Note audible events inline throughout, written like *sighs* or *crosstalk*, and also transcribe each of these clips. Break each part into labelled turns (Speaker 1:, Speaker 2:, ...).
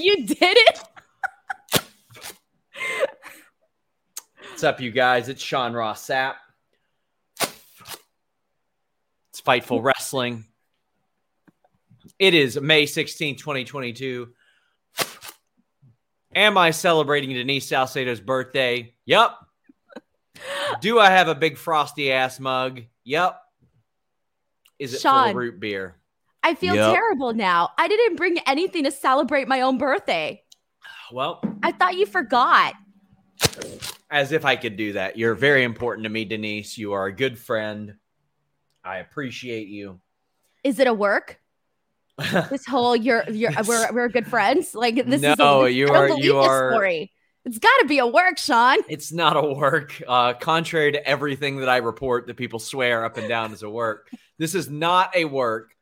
Speaker 1: you did it.
Speaker 2: What's up, you guys? It's Sean Ross Sapp. It's Fightful Wrestling. It is May 16, 2022. Am I celebrating Denise Salcedo's birthday? Yep. Do I have a big frosty ass mug? Yep. Is it full of root beer?
Speaker 1: I feel
Speaker 2: Yep.
Speaker 1: terrible now. I didn't bring anything to celebrate my own birthday.
Speaker 2: Well,
Speaker 1: I thought you forgot.
Speaker 2: as if I could do that. You're very important to me, Denise. You are a good friend. I appreciate you.
Speaker 1: Is it a work? *laughs* This whole you're you're we're we're good friends. Like this is
Speaker 2: No,
Speaker 1: a,
Speaker 2: you are- you are-
Speaker 1: story. It's got to be a work, Sean.
Speaker 2: It's not a work. Uh, contrary to everything that I report that people swear up and down is a work, this is not a work.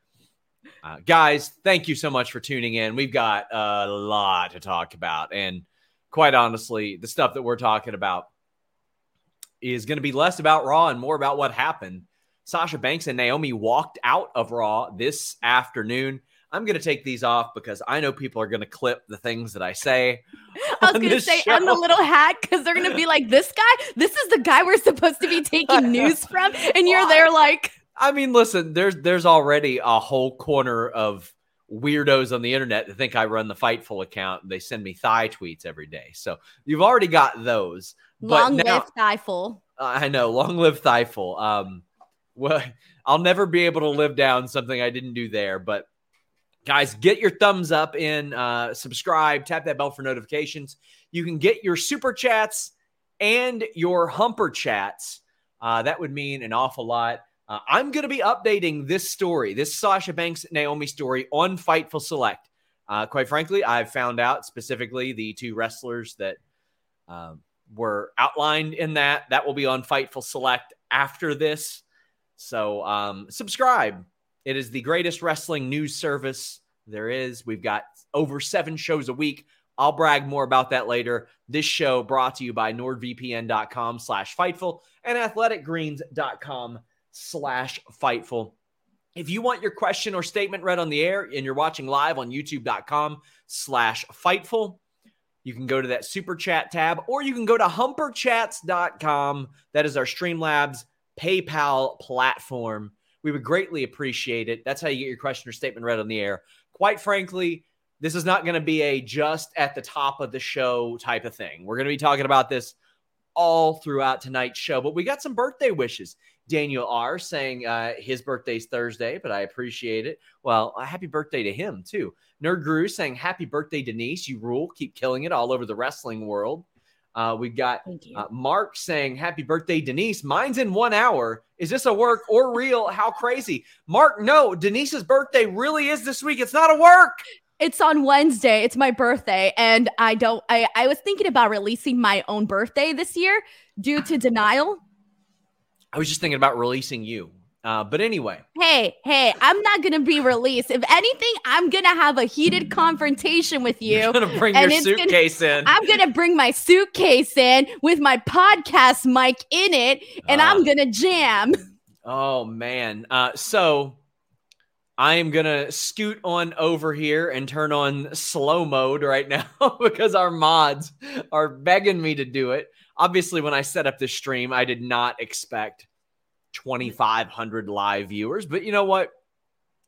Speaker 2: Uh, guys, thank you so much for tuning in. We've got a lot to talk about. And quite honestly, the stuff that we're talking about is going to be less about Raw and more about what happened. Sasha Banks and Naomi walked out of Raw this afternoon. I'm going to take these off because I know people are going to clip the things that I say. *laughs*
Speaker 1: I was gonna
Speaker 2: this
Speaker 1: say I'm the little hack because they're gonna be like, this guy, this is the guy we're supposed to be taking *laughs* news from, and you're there like,
Speaker 2: I mean, listen, there's there's already a whole corner of weirdos on the internet that think I run the Fightful account. They send me thigh tweets every day. So you've already got those.
Speaker 1: Long
Speaker 2: now-
Speaker 1: live Thightful.
Speaker 2: I know, long live Thighful. Um, well, I'll never be able to live down something I didn't do there. But guys, get your thumbs up in, uh, subscribe, tap that bell for notifications. You can get your super chats and your humper chats. Uh, that would mean an awful lot. Uh, I'm going to be updating this story, this Sasha Banks Naomi story on Fightful Select. Uh, quite frankly, I've found out specifically the two wrestlers that um, were outlined in that. That will be on Fightful Select after this. So um, subscribe. It is the greatest wrestling news service there is. We've got over seven shows a week. I'll brag more about that later. This show brought to you by nordvpn.com slash fightful and athleticgreens.com slash fightful. If you want your question or statement read on the air and you're watching live on youtube.com slash fightful, you can go to that super chat tab or you can go to humperchats.com. That is our Streamlabs PayPal platform. We would greatly appreciate it. That's how you get your question or statement read on the air. Quite frankly, this is not going to be a just at the top of the show type of thing. We're going to be talking about this all throughout tonight's show, but we got some birthday wishes. Daniel R saying uh, his birthday's Thursday, but I appreciate it. Well, a happy birthday to him too. Nerd Guru saying happy birthday, Denise. You rule. Keep killing it all over the wrestling world. Uh, we got uh, Mark saying happy birthday, Denise. Mine's in one hour. Is this a work or real? How crazy. Mark, no, Denise's birthday really is this week. It's not a work.
Speaker 1: It's on Wednesday. It's my birthday, and I don't. I I was thinking about releasing my own birthday this year due to denial.
Speaker 2: I was just thinking about releasing you. Uh, but anyway,
Speaker 1: Hey, hey, I'm not gonna be released. If anything, I'm gonna have a heated confrontation with you.
Speaker 2: going to bring your
Speaker 1: it's gonna-
Speaker 2: suitcase in.
Speaker 1: I'm gonna bring my suitcase in with my podcast mic in it, and
Speaker 2: Ah.
Speaker 1: I'm gonna jam.
Speaker 2: Oh man. Uh, so I am gonna scoot on over here and turn on slow mode right *laughs* now because our mods are begging me to do it. Obviously, when I set up this stream, I did not expect 2,500 live viewers, but you know what?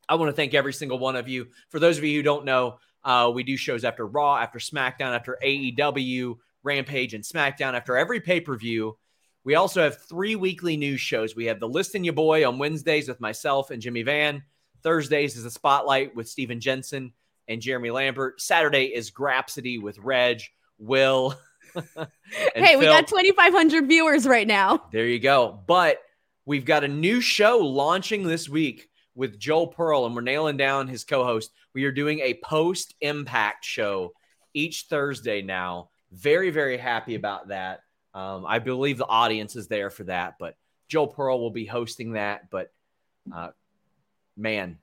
Speaker 2: I want to thank every single one of you. For those of you who don't know, uh, we do shows after Raw, after SmackDown, after AEW, Rampage, and SmackDown, after every pay per view. We also have three weekly news shows. We have the Listing Your Boy on Wednesdays with myself and Jimmy Van. Thursdays is the Spotlight with Steven Jensen and Jeremy Lambert. Saturday is Grapsity with Reg, Will. *laughs*
Speaker 1: hey, we
Speaker 2: Phil.
Speaker 1: got 2,500 viewers right now.
Speaker 2: There you go. But we've got a new show launching this week with Joel Pearl, and we're nailing down his co host. We are doing a post impact show each Thursday now. Very, very happy about that. Um, I believe the audience is there for that, but Joel Pearl will be hosting that. But uh, man,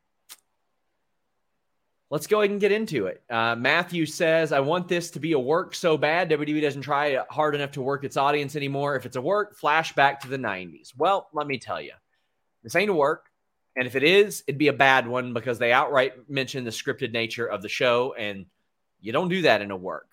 Speaker 2: let's go ahead and get into it. Uh, Matthew says, I want this to be a work so bad. WWE doesn't try hard enough to work its audience anymore. If it's a work, flashback to the 90s. Well, let me tell you, this ain't a work. And if it is, it'd be a bad one because they outright mention the scripted nature of the show. And You don't do that in a work.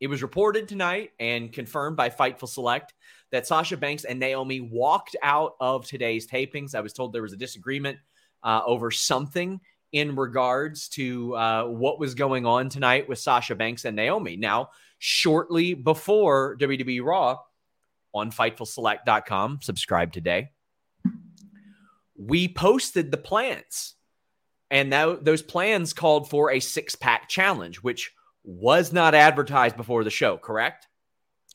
Speaker 2: It was reported tonight and confirmed by Fightful Select that Sasha Banks and Naomi walked out of today's tapings. I was told there was a disagreement uh, over something in regards to uh, what was going on tonight with Sasha Banks and Naomi. Now, shortly before WWE Raw on FightfulSelect.com, subscribe today, we posted the plans. And now those plans called for a six pack challenge, which was not advertised before the show, correct?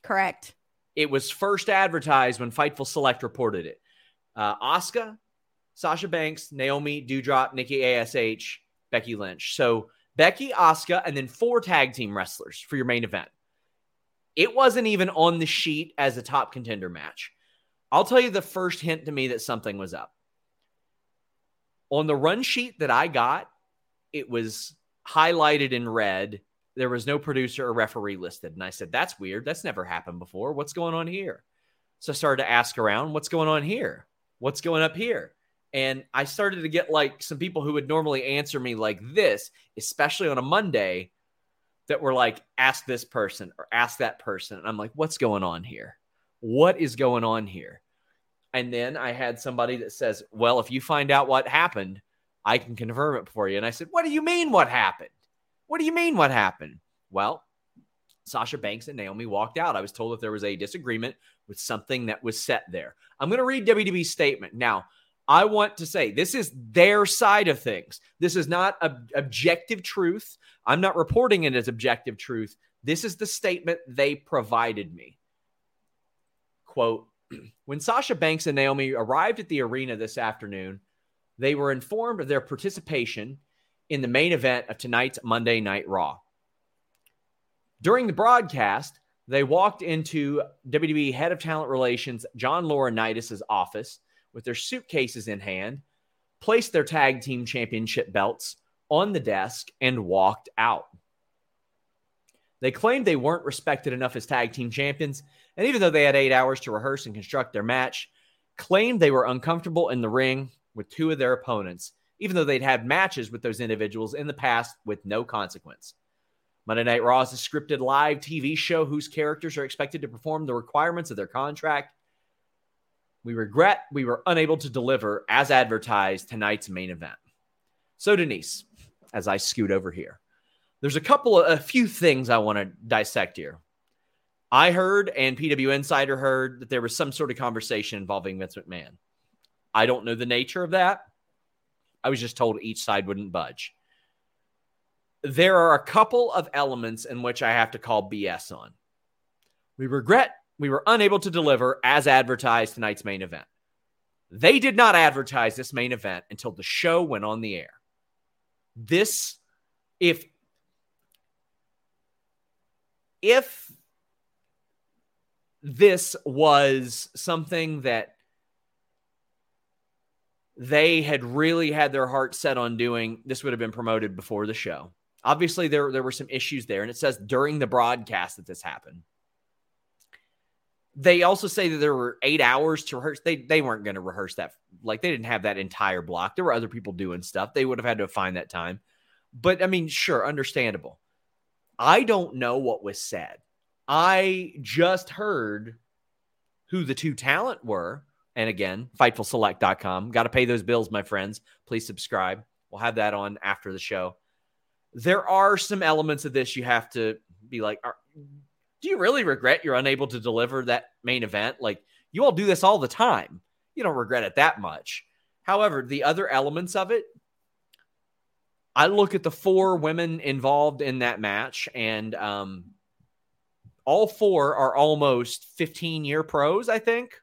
Speaker 1: Correct.
Speaker 2: It was first advertised when Fightful Select reported it. Uh, Asuka, Sasha Banks, Naomi, Doudrop, Nikki ASH, Becky Lynch. So Becky, Asuka, and then four tag team wrestlers for your main event. It wasn't even on the sheet as a top contender match. I'll tell you the first hint to me that something was up. On the run sheet that I got, it was highlighted in red. There was no producer or referee listed. And I said, That's weird. That's never happened before. What's going on here? So I started to ask around, What's going on here? What's going up here? And I started to get like some people who would normally answer me like this, especially on a Monday, that were like, ask this person or ask that person. And I'm like, what's going on here? What is going on here? And then I had somebody that says, well, if you find out what happened, I can confirm it for you. And I said, what do you mean what happened? What do you mean what happened? Well, Sasha Banks and Naomi walked out. I was told that there was a disagreement with something that was set there. I'm going to read WWE's statement. Now, I want to say this is their side of things. This is not ob- objective truth. I'm not reporting it as objective truth. This is the statement they provided me. Quote When Sasha Banks and Naomi arrived at the arena this afternoon, they were informed of their participation in the main event of tonight's Monday Night Raw. During the broadcast, they walked into WWE Head of Talent Relations John Laurinaitis' office with their suitcases in hand, placed their tag team championship belts on the desk, and walked out. They claimed they weren't respected enough as tag team champions, and even though they had eight hours to rehearse and construct their match, claimed they were uncomfortable in the ring with two of their opponents, even though they'd had matches with those individuals in the past with no consequence. Monday Night Raw is a scripted live TV show whose characters are expected to perform the requirements of their contract we regret we were unable to deliver as advertised tonight's main event. So, Denise, as I scoot over here, there's a couple of a few things I want to dissect here. I heard and PW Insider heard that there was some sort of conversation involving Vince McMahon. I don't know the nature of that. I was just told each side wouldn't budge. There are a couple of elements in which I have to call BS on. We regret we were unable to deliver as advertised tonight's main event. They did not advertise this main event until the show went on the air. This, if, if this was something that they had really had their heart set on doing, this would have been promoted before the show. Obviously, there, there were some issues there, and it says during the broadcast that this happened they also say that there were eight hours to rehearse. They they weren't going to rehearse that. Like they didn't have that entire block. There were other people doing stuff. They would have had to find that time. But I mean, sure, understandable. I don't know what was said. I just heard who the two talent were. And again, fightfulselect.com. Got to pay those bills, my friends. Please subscribe. We'll have that on after the show. There are some elements of this you have to be like, do you really regret you're unable to deliver that main event? Like you all do this all the time. You don't regret it that much. However, the other elements of it, I look at the four women involved in that match, and um, all four are almost 15 year pros, I think.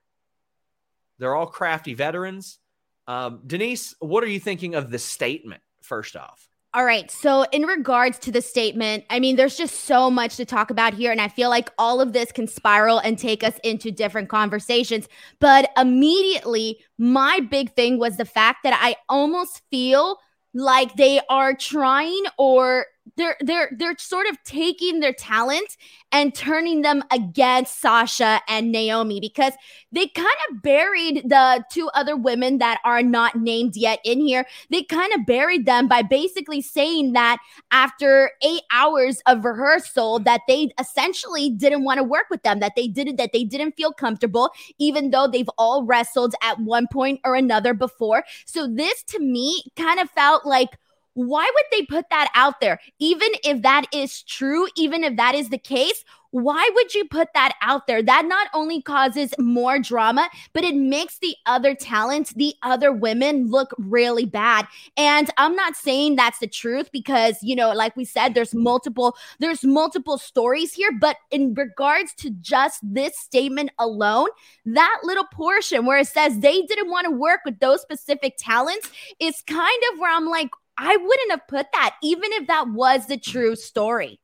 Speaker 2: They're all crafty veterans. Um, Denise, what are you thinking of the statement, first off?
Speaker 1: All right. So, in regards to the statement, I mean, there's just so much to talk about here. And I feel like all of this can spiral and take us into different conversations. But immediately, my big thing was the fact that I almost feel like they are trying or they're they're they're sort of taking their talent and turning them against Sasha and Naomi because they kind of buried the two other women that are not named yet in here. They kind of buried them by basically saying that after 8 hours of rehearsal that they essentially didn't want to work with them, that they didn't that they didn't feel comfortable even though they've all wrestled at one point or another before. So this to me kind of felt like why would they put that out there? Even if that is true, even if that is the case, why would you put that out there? That not only causes more drama, but it makes the other talents, the other women look really bad. And I'm not saying that's the truth because, you know, like we said, there's multiple, there's multiple stories here. But in regards to just this statement alone, that little portion where it says they didn't want to work with those specific talents is kind of where I'm like, I wouldn't have put that, even if that was the true story.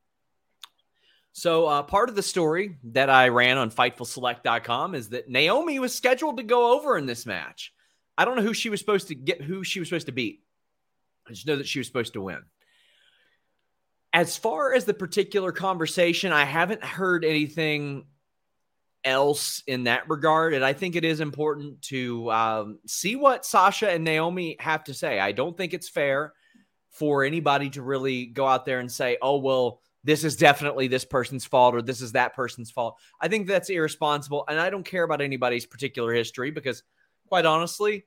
Speaker 2: So, uh, part of the story that I ran on FightfulSelect.com is that Naomi was scheduled to go over in this match. I don't know who she was supposed to get, who she was supposed to beat. I just know that she was supposed to win. As far as the particular conversation, I haven't heard anything else in that regard. And I think it is important to um, see what Sasha and Naomi have to say. I don't think it's fair for anybody to really go out there and say, oh, well, this is definitely this person's fault or this is that person's fault. I think that's irresponsible. And I don't care about anybody's particular history because, quite honestly,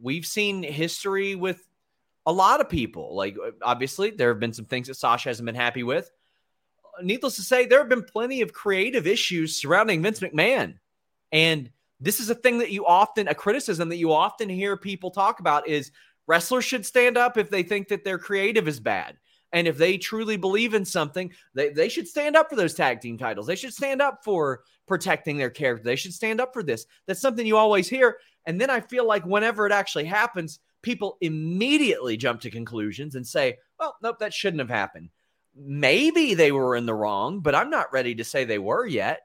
Speaker 2: we've seen history with a lot of people. Like, obviously, there have been some things that Sasha hasn't been happy with needless to say, there have been plenty of creative issues surrounding Vince McMahon. And this is a thing that you often, a criticism that you often hear people talk about is wrestlers should stand up if they think that their creative is bad. And if they truly believe in something, they, they should stand up for those tag team titles. They should stand up for protecting their character. They should stand up for this. That's something you always hear. And then I feel like whenever it actually happens, people immediately jump to conclusions and say, well, nope, that shouldn't have happened maybe they were in the wrong, but I'm not ready to say they were yet.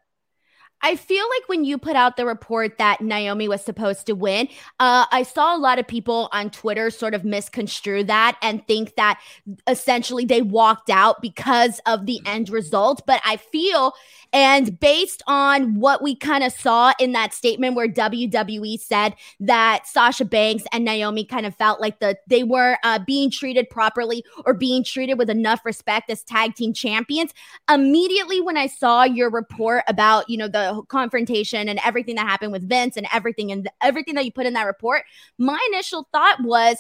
Speaker 1: I feel like when you put out the report that Naomi was supposed to win, uh, I saw a lot of people on Twitter sort of misconstrue that and think that essentially they walked out because of the end result. But I feel and based on what we kind of saw in that statement where WWE said that Sasha Banks and Naomi kind of felt like the they were uh, being treated properly or being treated with enough respect as tag team champions, immediately when I saw your report about you know the confrontation and everything that happened with Vince and everything and everything that you put in that report, my initial thought was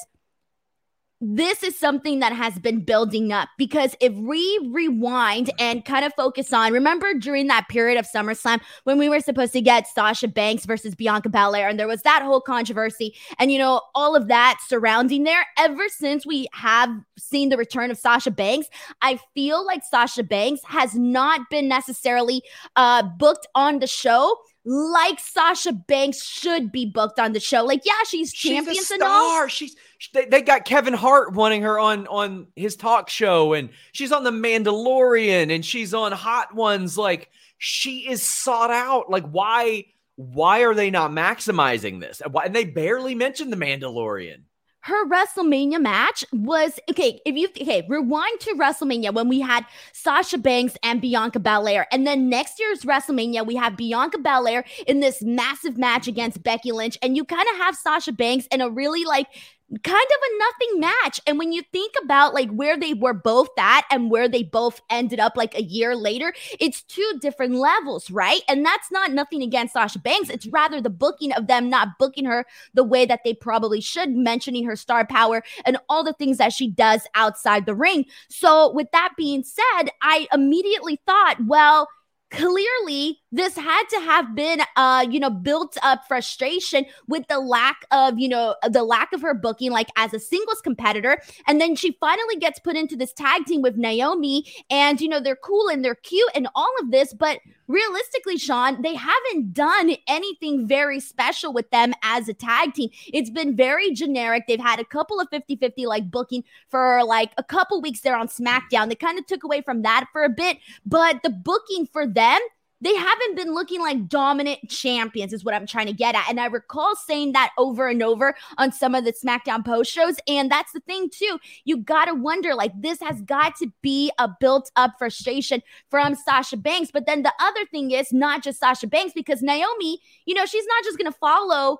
Speaker 1: this is something that has been building up because if we rewind and kind of focus on, remember during that period of SummerSlam when we were supposed to get Sasha Banks versus Bianca Belair, and there was that whole controversy and you know all of that surrounding there. Ever since we have seen the return of Sasha Banks, I feel like Sasha Banks has not been necessarily uh, booked on the show like Sasha Banks should be booked on the show. Like, yeah, she's, she's champions and all.
Speaker 2: She's they, they got Kevin Hart wanting her on on his talk show, and she's on the Mandalorian, and she's on Hot Ones. Like, she is sought out. Like, why why are they not maximizing this? Why, and they barely mentioned the Mandalorian
Speaker 1: her WrestleMania match was okay. If you okay, rewind to WrestleMania when we had Sasha Banks and Bianca Belair, and then next year's WrestleMania we have Bianca Belair in this massive match against Becky Lynch, and you kind of have Sasha Banks in a really like kind of a nothing match. And when you think about like where they were both at and where they both ended up like a year later, it's two different levels, right? And that's not nothing against Sasha Banks. It's rather the booking of them not booking her the way that they probably should, mentioning her star power and all the things that she does outside the ring. So, with that being said, I immediately thought, well, clearly this had to have been uh you know built up frustration with the lack of you know the lack of her booking like as a singles competitor. And then she finally gets put into this tag team with Naomi and you know they're cool and they're cute and all of this. But realistically Sean they haven't done anything very special with them as a tag team. It's been very generic. They've had a couple of 50-50 like booking for like a couple weeks there on SmackDown. They kind of took away from that for a bit. But the booking for them they haven't been looking like dominant champions, is what I'm trying to get at. And I recall saying that over and over on some of the SmackDown post shows. And that's the thing, too. You got to wonder like, this has got to be a built up frustration from Sasha Banks. But then the other thing is not just Sasha Banks, because Naomi, you know, she's not just going to follow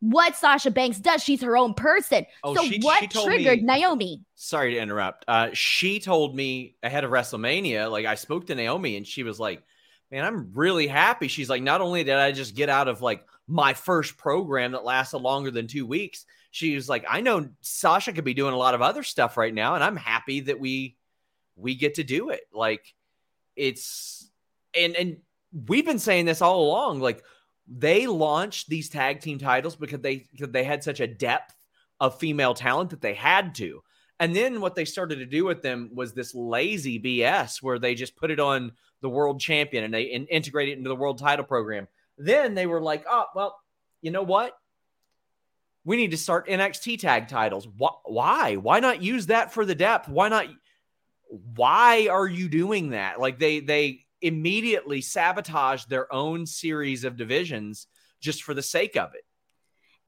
Speaker 1: what Sasha Banks does. She's her own person. Oh, so she, what she triggered me, Naomi?
Speaker 2: Sorry to interrupt. Uh, she told me ahead of WrestleMania, like I spoke to Naomi and she was like, man, I'm really happy. She's like, not only did I just get out of like my first program that lasted longer than two weeks, she was like, I know Sasha could be doing a lot of other stuff right now, and I'm happy that we we get to do it. Like it's and and we've been saying this all along. Like they launched these tag team titles because they because they had such a depth of female talent that they had to. And then what they started to do with them was this lazy BS where they just put it on the world champion and they in, integrate it into the world title program. Then they were like, oh, well, you know what? We need to start NXT tag titles. Why? Why not use that for the depth? Why not? Why are you doing that? Like they they immediately sabotage their own series of divisions just for the sake of it.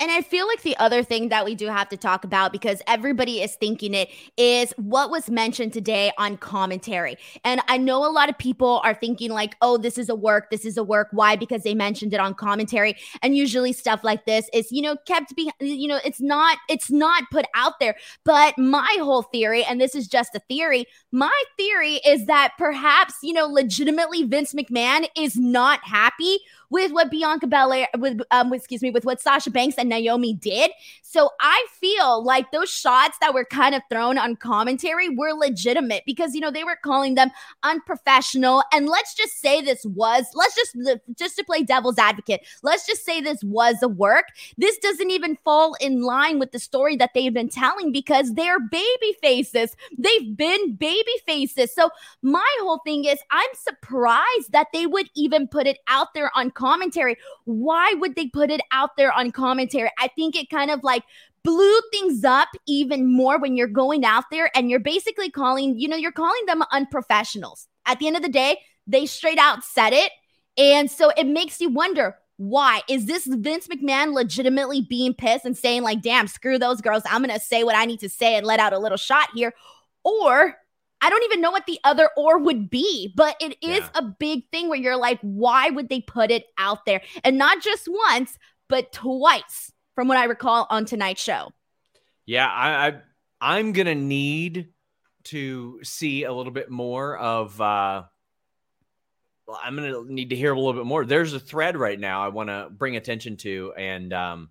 Speaker 1: And I feel like the other thing that we do have to talk about because everybody is thinking it is what was mentioned today on commentary. And I know a lot of people are thinking like, "Oh, this is a work, this is a work." Why? Because they mentioned it on commentary. And usually stuff like this is, you know, kept be you know, it's not it's not put out there. But my whole theory and this is just a theory, my theory is that perhaps, you know, legitimately Vince McMahon is not happy with what Bianca Belair with um excuse me with what Sasha Banks and Naomi did. So I feel like those shots that were kind of thrown on commentary were legitimate because you know they were calling them unprofessional. And let's just say this was let's just just to play devil's advocate. Let's just say this was a work. This doesn't even fall in line with the story that they've been telling because they're baby faces. They've been baby faces. So my whole thing is I'm surprised that they would even put it out there on commentary. Why would they put it out there on commentary? I think it kind of like blew things up even more when you're going out there and you're basically calling, you know, you're calling them unprofessionals. At the end of the day, they straight out said it. And so it makes you wonder why is this Vince McMahon legitimately being pissed and saying, like, damn, screw those girls. I'm going to say what I need to say and let out a little shot here? Or I don't even know what the other or would be, but it is yeah. a big thing where you're like, why would they put it out there? And not just once, but twice, from what I recall on tonight's show.
Speaker 2: Yeah, I, I I'm gonna need to see a little bit more of uh I'm gonna need to hear a little bit more. There's a thread right now I want to bring attention to, and um,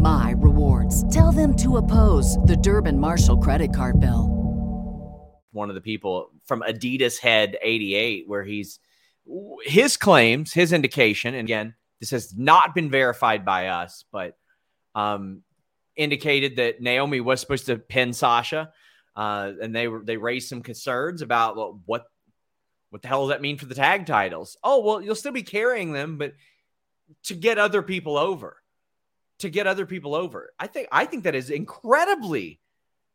Speaker 3: my rewards. Tell them to oppose the Durbin Marshall credit card bill.
Speaker 2: One of the people from Adidas Head 88, where he's his claims, his indication, and again, this has not been verified by us, but um, indicated that Naomi was supposed to pin Sasha, uh, and they were they raised some concerns about well, what what the hell does that mean for the tag titles? Oh well, you'll still be carrying them, but to get other people over to get other people over. I think I think that is incredibly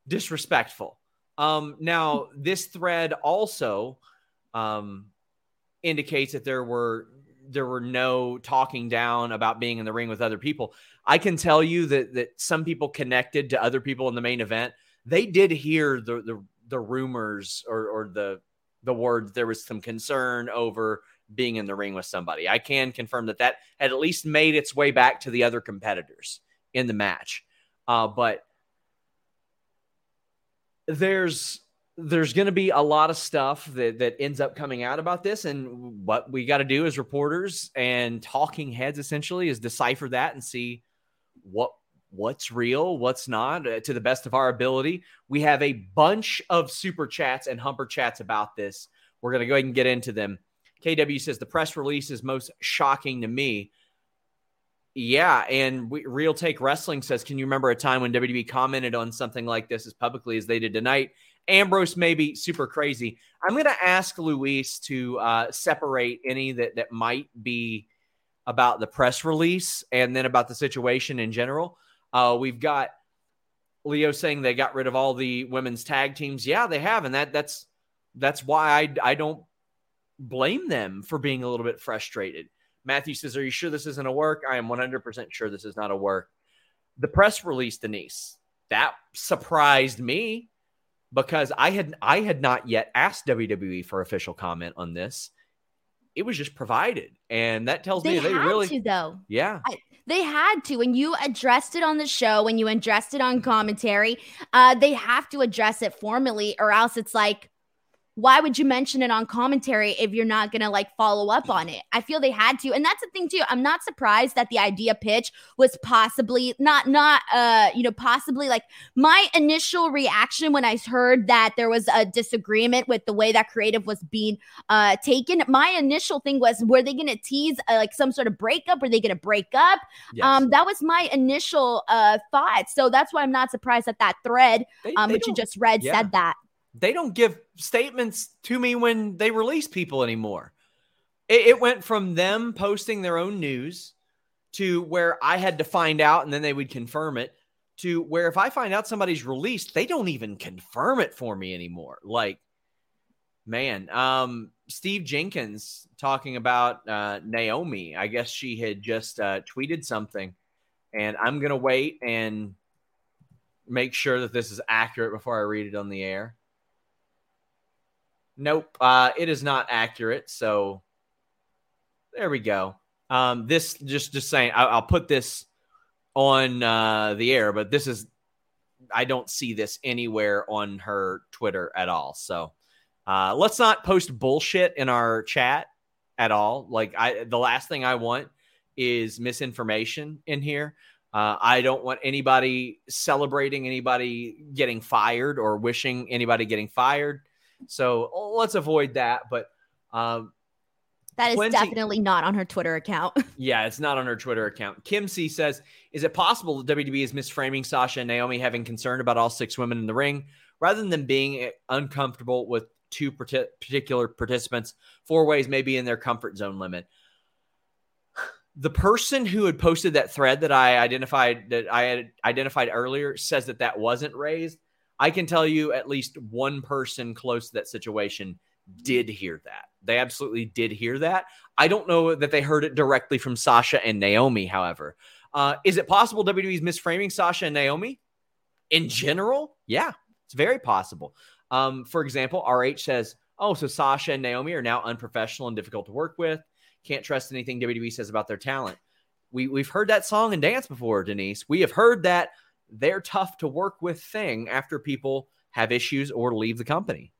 Speaker 2: disrespectful. Um, now this thread also um, indicates that there were there were no talking down about being in the ring with other people. I can tell you that that some people connected to other people in the main event, they did hear the the, the rumors or or the the words there was some concern over being in the ring with somebody. I can confirm that that had at least made its way back to the other competitors in the match. Uh, but there's there's going to be a lot of stuff that that ends up coming out about this and what we got to do as reporters and talking heads essentially is decipher that and see what what's real what's not uh, to the best of our ability we have a bunch of super chats and humper chats about this we're going to go ahead and get into them KW says the press release is most shocking to me. Yeah, and we, Real Take Wrestling says, "Can you remember a time when WWE commented on something like this as publicly as they did tonight?" Ambrose may be super crazy. I'm going to ask Luis to uh, separate any that that might be about the press release and then about the situation in general. Uh, we've got Leo saying they got rid of all the women's tag teams. Yeah, they have, and that that's that's why I I don't blame them for being a little bit frustrated. Matthew says, "Are you sure this isn't a work?" I am 100% sure this is not a work. The press release, Denise, that surprised me because I had I had not yet asked WWE for official comment on this. It was just provided, and that tells
Speaker 1: they
Speaker 2: me they
Speaker 1: had
Speaker 2: really,
Speaker 1: to though.
Speaker 2: yeah,
Speaker 1: I, they had to. When you addressed it on the show, when you addressed it on commentary, uh, they have to address it formally, or else it's like, why would you mention it on commentary if you're not going to like follow up on it? I feel they had to. And that's the thing too. I'm not surprised that the idea pitch was possibly not not uh you know possibly like my initial reaction when I heard that there was a disagreement with the way that creative was being uh taken. My initial thing was were they going to tease uh, like some sort of breakup? Were they going to break up?
Speaker 2: yes.
Speaker 1: Um that was my initial uh thought. So that's why I'm not surprised that that thread
Speaker 2: They-
Speaker 1: um
Speaker 2: they
Speaker 1: which you just read
Speaker 2: yeah.
Speaker 1: said that.
Speaker 2: They don't give statements to me when they release people anymore. It, it went from them posting their own news to where I had to find out and then they would confirm it to where if I find out somebody's released, they don't even confirm it for me anymore. Like, man, um, Steve Jenkins talking about uh, Naomi. I guess she had just uh, tweeted something, and I'm gonna wait and make sure that this is accurate before I read it on the air. Nope, uh, it is not accurate. So there we go. Um, this just just saying, I, I'll put this on uh, the air, but this is I don't see this anywhere on her Twitter at all. So uh, let's not post bullshit in our chat at all. Like I, the last thing I want is misinformation in here. Uh, I don't want anybody celebrating anybody getting fired or wishing anybody getting fired. So let's avoid that. But um,
Speaker 1: That is
Speaker 2: Plenty-
Speaker 1: definitely not on her Twitter account. *laughs*
Speaker 2: yeah, it's not on her Twitter account. Kim C says, "Is it possible that WWE is misframing Sasha and Naomi having concern about all six women in the ring, rather than them being uncomfortable with two parti- particular participants? Four ways may be in their comfort zone limit." *sighs* The person who had posted that thread that I identified that I had identified earlier says that that wasn't raised. I can tell you at least one person close to that situation did hear that. They absolutely did hear that. I don't know that they heard it directly from Sasha and Naomi, however. Uh, is it possible WWE's misframing Sasha and Naomi in general? Yeah, it's very possible. Um, for example, RH says, Oh, so Sasha and Naomi are now unprofessional and difficult to work with. Can't trust anything WWE says about their talent. We, we've heard that song and dance before, Denise. We have heard that they're tough to work with thing after people have issues or leave the company.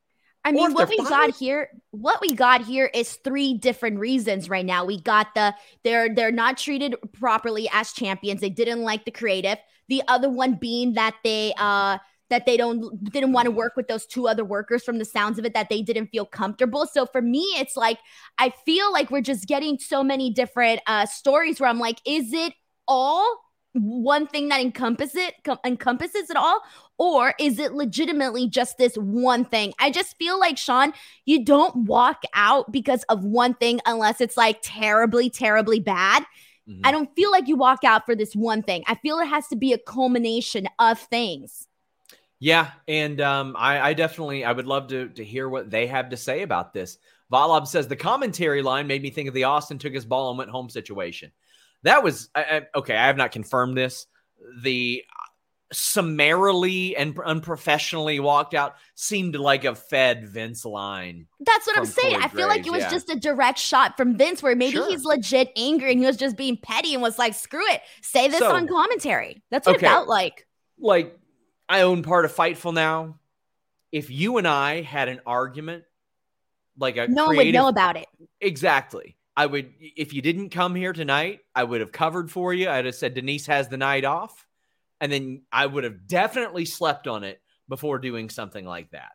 Speaker 1: I mean, what we got here, what we got here is three different reasons right now. We got the they're they're not treated properly as champions. They didn't like the creative. The other one being that they uh that they don't didn't want to work with those two other workers from the sounds of it that they didn't feel comfortable. So for me, it's like I feel like we're just getting so many different uh stories where I'm like, is it all one thing that encompasses it com- encompasses it all or is it legitimately just this one thing i just feel like sean you don't walk out because of one thing unless it's like terribly terribly bad
Speaker 2: Mhm.
Speaker 1: i don't feel like you walk out for this one thing i feel it has to be a culmination of things
Speaker 2: Yeah, and um, I, I definitely I would love to to hear what they have to say about this. Valab says the commentary line made me think of the Austin took his ball and went home situation. That was I, I, okay. I have not confirmed this. The summarily and unprofessionally walked out seemed like a fed Vince line.
Speaker 1: that's what i'm saying
Speaker 2: Corey
Speaker 1: i feel like it was
Speaker 2: yeah.
Speaker 1: just a direct shot from vince where maybe
Speaker 2: Sure.
Speaker 1: he's legit angry and he was just being petty and was like screw it say this
Speaker 2: So-
Speaker 1: on commentary that's what
Speaker 2: Okay.
Speaker 1: it felt like
Speaker 2: Like I own part of Fightful now. If you and I had an argument, like a
Speaker 1: no one would know about it
Speaker 2: Exactly. I would, if you didn't come here tonight, I would have covered for you. I'd have said Denise has the night off. And then I would have definitely slept on it before doing something like that.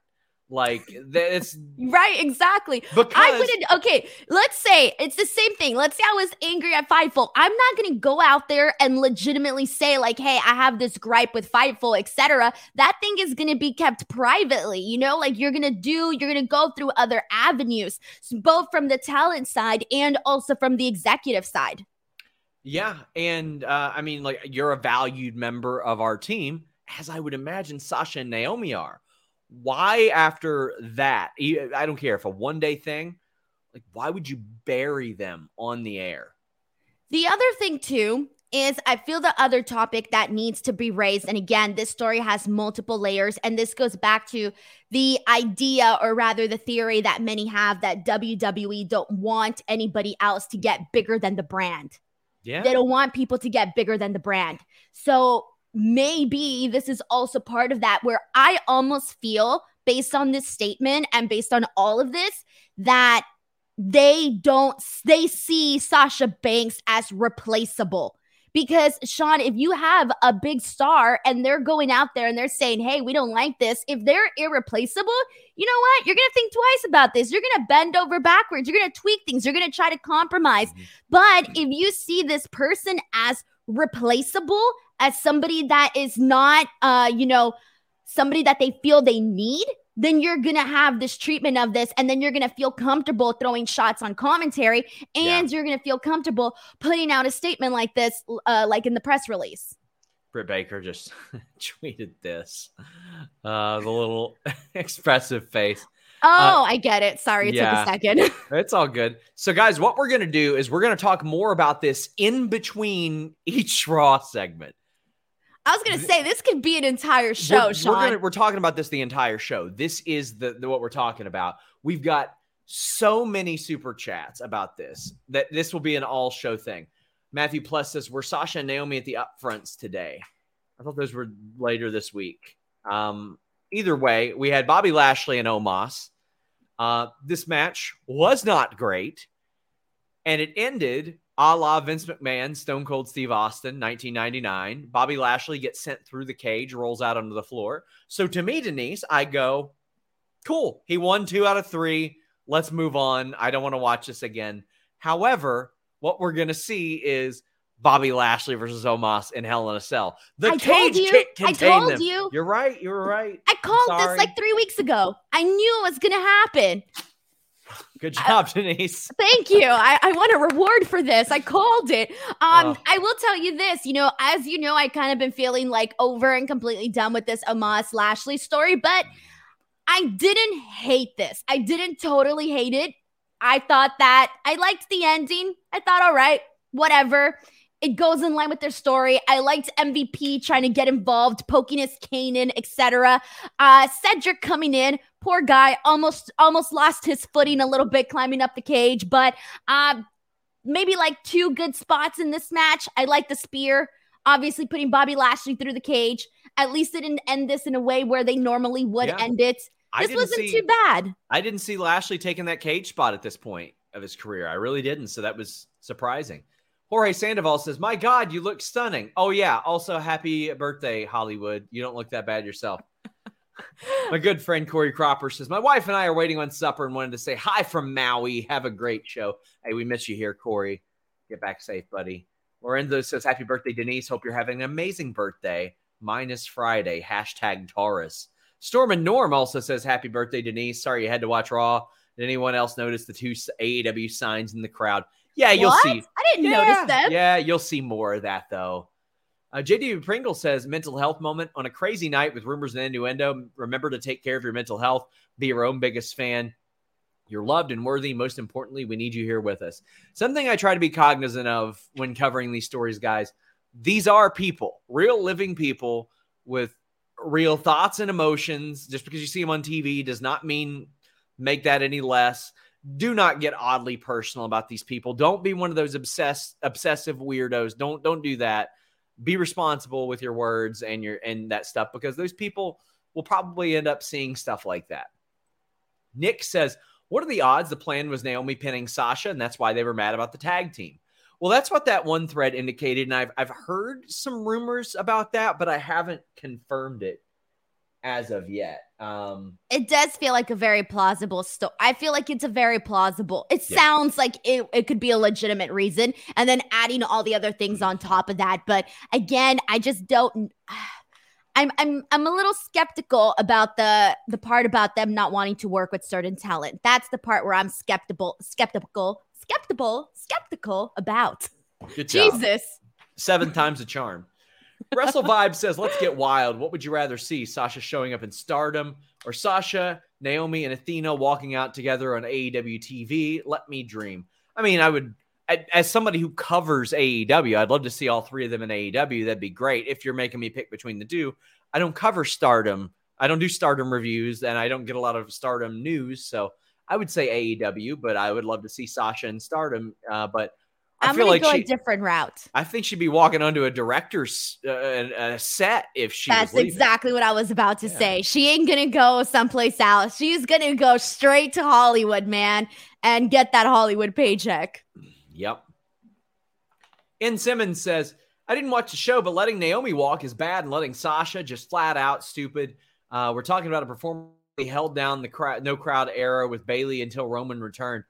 Speaker 2: Like that's
Speaker 1: right, exactly.
Speaker 2: because
Speaker 1: I wouldn't. Okay, let's say it's the same thing. Let's say I was angry at Fightful. I'm not going to go out there and legitimately say like, "Hey, I have this gripe with Fightful, etc." That thing is going to be kept privately. You know, like you're going to do. You're going to go through other avenues, both from the talent side and also from the executive side.
Speaker 2: Yeah, and uh, I mean, like you're a valued member of our team, as I would imagine Sasha and Naomi are why after that i don't care if a one day thing like why would you bury them on the air
Speaker 1: the other thing too is I feel the other topic that needs to be raised. And again, this story has multiple layers. And this goes back to the idea, or rather the theory that many have that WWE don't want anybody else to get bigger than the brand.
Speaker 2: Yeah.
Speaker 1: They don't want people to get bigger than the brand. So maybe this is also part of that where I almost feel based on this statement and based on all of this that they don't they see Sasha Banks as replaceable. Because Sean, if you have a big star and they're going out there and they're saying, "Hey, we don't like this," if they're irreplaceable, you know what? You're gonna think twice about this. You're gonna bend over backwards. You're gonna tweak things. You're gonna try to compromise. Mm-hmm. But if you see this person as replaceable as somebody that is not, uh, you know, somebody that they feel they need, then you're going to have this treatment of this. And then you're going to feel comfortable throwing shots on commentary. And yeah. you're going to feel comfortable putting out a statement like this, uh, like in the press release.
Speaker 2: Britt Baker just *laughs* tweeted this. Uh, the little *laughs* expressive face.
Speaker 1: Oh, uh, I get it. Sorry, it yeah, took a second. *laughs*
Speaker 2: it's all good. So, guys, what we're going to do is we're going to talk more about this in between each Raw segment.
Speaker 1: I was going to say this could be an entire show,
Speaker 2: we're,
Speaker 1: Sean.
Speaker 2: We're, gonna, we're, talking about this the entire show. This is the, the what we're talking about. We've got so many super chats about this that this will be an all show thing. Matthew Plus says we're Sasha and Naomi at the upfronts today. I thought those were later this week. Um, either way, we had Bobby Lashley and Omos. Uh, this match was not great, and it ended a la Vince McMahon, Stone Cold Steve Austin, 1999. Bobby Lashley gets sent through the cage, rolls out onto the floor. So to me, Denise, I go, cool. He won two out of three. Let's move on. I don't want to watch this again. However, what we're going to see is Bobby Lashley versus Omos in Hell in a Cell. The
Speaker 1: I
Speaker 2: cage
Speaker 1: you,
Speaker 2: can't contain
Speaker 1: I told
Speaker 2: them.
Speaker 1: you.
Speaker 2: You're right. You're right.
Speaker 1: I called this like three weeks ago. I knew it was going to happen.
Speaker 2: Good job, I, Denise. *laughs*
Speaker 1: Thank you. I, I want a reward for this. I called it. Um, oh. I will tell you this. You know, as you know, I kind of been feeling like over and completely done with this Omos Lashley story, but I didn't hate this. I didn't totally hate it. I thought that I liked the ending. I thought, all right, whatever. It goes in line with their story. I liked MVP trying to get involved, poking his cane etc. Uh, Cedric coming in, poor guy, almost almost lost his footing a little bit climbing up the cage, but uh, maybe like two good spots in this match. I like the spear, obviously putting Bobby Lashley through the cage. At least it didn't end this in a way where they normally would yeah. end it. This wasn't see, too bad.
Speaker 2: I didn't see Lashley taking that cage spot at this point of his career. I really didn't. So that was surprising. Jorge Sandoval says, My God, you look stunning. Oh, yeah. Also, happy birthday, Hollywood. You don't look that bad yourself. My good friend Corey Cropper says, My wife and I are waiting on supper and wanted to say hi from Maui. Have a great show. Hey, we miss you here, Corey. Get back safe, buddy. Lorenzo says, Happy birthday, Denise. Hope you're having an amazing birthday. Minus Friday. Hashtag Taurus. Storm and Norm also says, Happy birthday, Denise. Sorry you had to watch Raw. Did anyone else notice the two AEW signs in the crowd? Yeah, you'll
Speaker 1: what?
Speaker 2: see.
Speaker 1: I didn't yeah, notice them.
Speaker 2: Yeah, you'll see more of that though. Uh, JD Pringle says mental health moment on a crazy night with rumors and innuendo. Remember to take care of your mental health. Be your own biggest fan. You're loved and worthy. Most importantly, we need you here with us. Something I try to be cognizant of when covering these stories, guys. These are people, real living people with real thoughts and emotions. Just because you see them on TV does not mean make that any less do not get oddly personal about these people. Don't be one of those obsessed obsessive weirdos. Don't don't do that. Be responsible with your words and your and that stuff because those people will probably end up seeing stuff like that. Nick says, "What are the odds the plan was Naomi pinning Sasha and that's why they were mad about the tag team?" Well, that's what that one thread indicated and I've I've heard some rumors about that, but I haven't confirmed it as of yet. Um,
Speaker 1: It does feel like a very plausible story. I feel like it's a very plausible. It
Speaker 2: Yeah.
Speaker 1: sounds like it, it could be a legitimate reason, and then adding all the other things on top of that. But again, I just don't. *sighs* I'm I'm I'm a little skeptical about the the part about them not wanting to work with certain talent. That's the part where I'm skeptical, skeptical, skeptical, skeptical about.
Speaker 2: good job.
Speaker 1: Jesus.
Speaker 2: Seven times a charm. Wrestle Vibe says, let's get wild. What would you rather see? Sasha showing up in stardom or Sasha, Naomi, and Athena walking out together on AEW TV? Let me dream. I mean, I would, as somebody who covers AEW, I'd love to see all three of them in AEW. That'd be great. If you're making me pick between the two, I don't cover stardom. I don't do stardom reviews and I don't get a lot of stardom news. So I would say AEW, but I would love to see Sasha in stardom. Uh, but
Speaker 1: I'm
Speaker 2: feel
Speaker 1: gonna
Speaker 2: like
Speaker 1: go
Speaker 2: she,
Speaker 1: a different route.
Speaker 2: I think she'd be walking onto a director's uh, a set if she
Speaker 1: That's exactly what I was about to
Speaker 2: Yeah.
Speaker 1: say. She ain't gonna go someplace else. She's gonna go straight to Hollywood, man, and get that Hollywood paycheck.
Speaker 2: Yep. N. Simmons says, I didn't watch the show, but letting Naomi walk is bad and letting Sasha just flat out stupid. Uh, we're talking about a performance that held down the crowd, no crowd era with Bayley until Roman returned.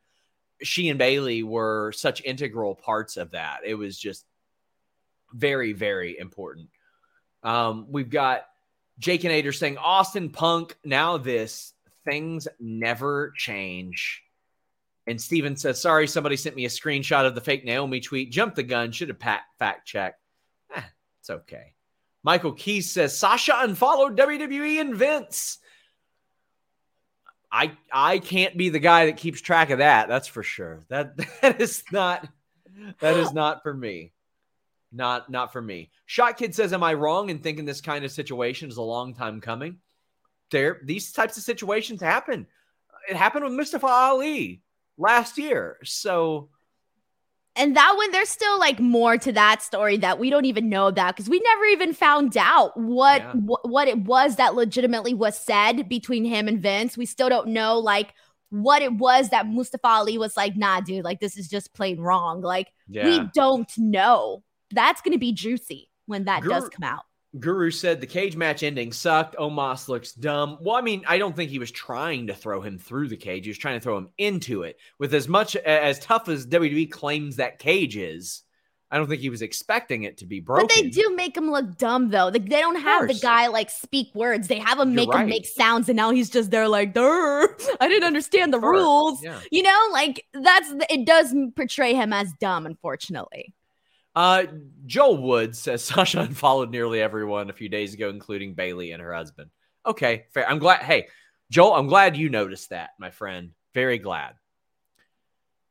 Speaker 2: She and Bayley were such integral parts of that. It was just very, very important. Um, we've got Jake and Ader saying, Austin Punk, now this, things never change. And Steven says, sorry, somebody sent me a screenshot of the fake Naomi tweet. Jump the gun. Should have fact checked. Eh, it's okay. Michael Keys says, Sasha unfollowed WWE and Vince. I I can't be the guy that keeps track of that. That's for sure. That *laughs* that is not that is not for me. Not not for me. Shot Kid says, Am I wrong in thinking this kind of situation is a long time coming? There, these types of situations happen. It happened with Mustafa Ali last year. So
Speaker 1: And that one, there's still like more to that story that we don't even know about because we never even found out what,
Speaker 2: Yeah.
Speaker 1: what what it was that legitimately was said between him and Vince. We still don't know like what it was that Mustafa Ali was like, nah, dude, like this is just plain wrong. Like
Speaker 2: yeah.
Speaker 1: we don't know. That's gonna be juicy when that does come out.
Speaker 2: Guru said the cage match ending sucked. Omos looks dumb. Well, I mean, I don't think he was trying to throw him through the cage. He was trying to throw him into it. With as much as tough as WWE claims that cage is, I don't think he was expecting it to be broken.
Speaker 1: But they do make him look dumb though. Like they don't have the guy like speak words. They have him
Speaker 2: You're
Speaker 1: make him make sounds, and now he's just there like, *laughs* I didn't understand the rules.
Speaker 2: Yeah.
Speaker 1: You know, like that's it does portray him as dumb, unfortunately.
Speaker 2: Uh, Joel Woods says *laughs* Sasha unfollowed nearly everyone a few days ago, including Bayley and her husband. Okay, fair. I'm glad. Hey, Joel, I'm glad you noticed that, my friend. Very glad.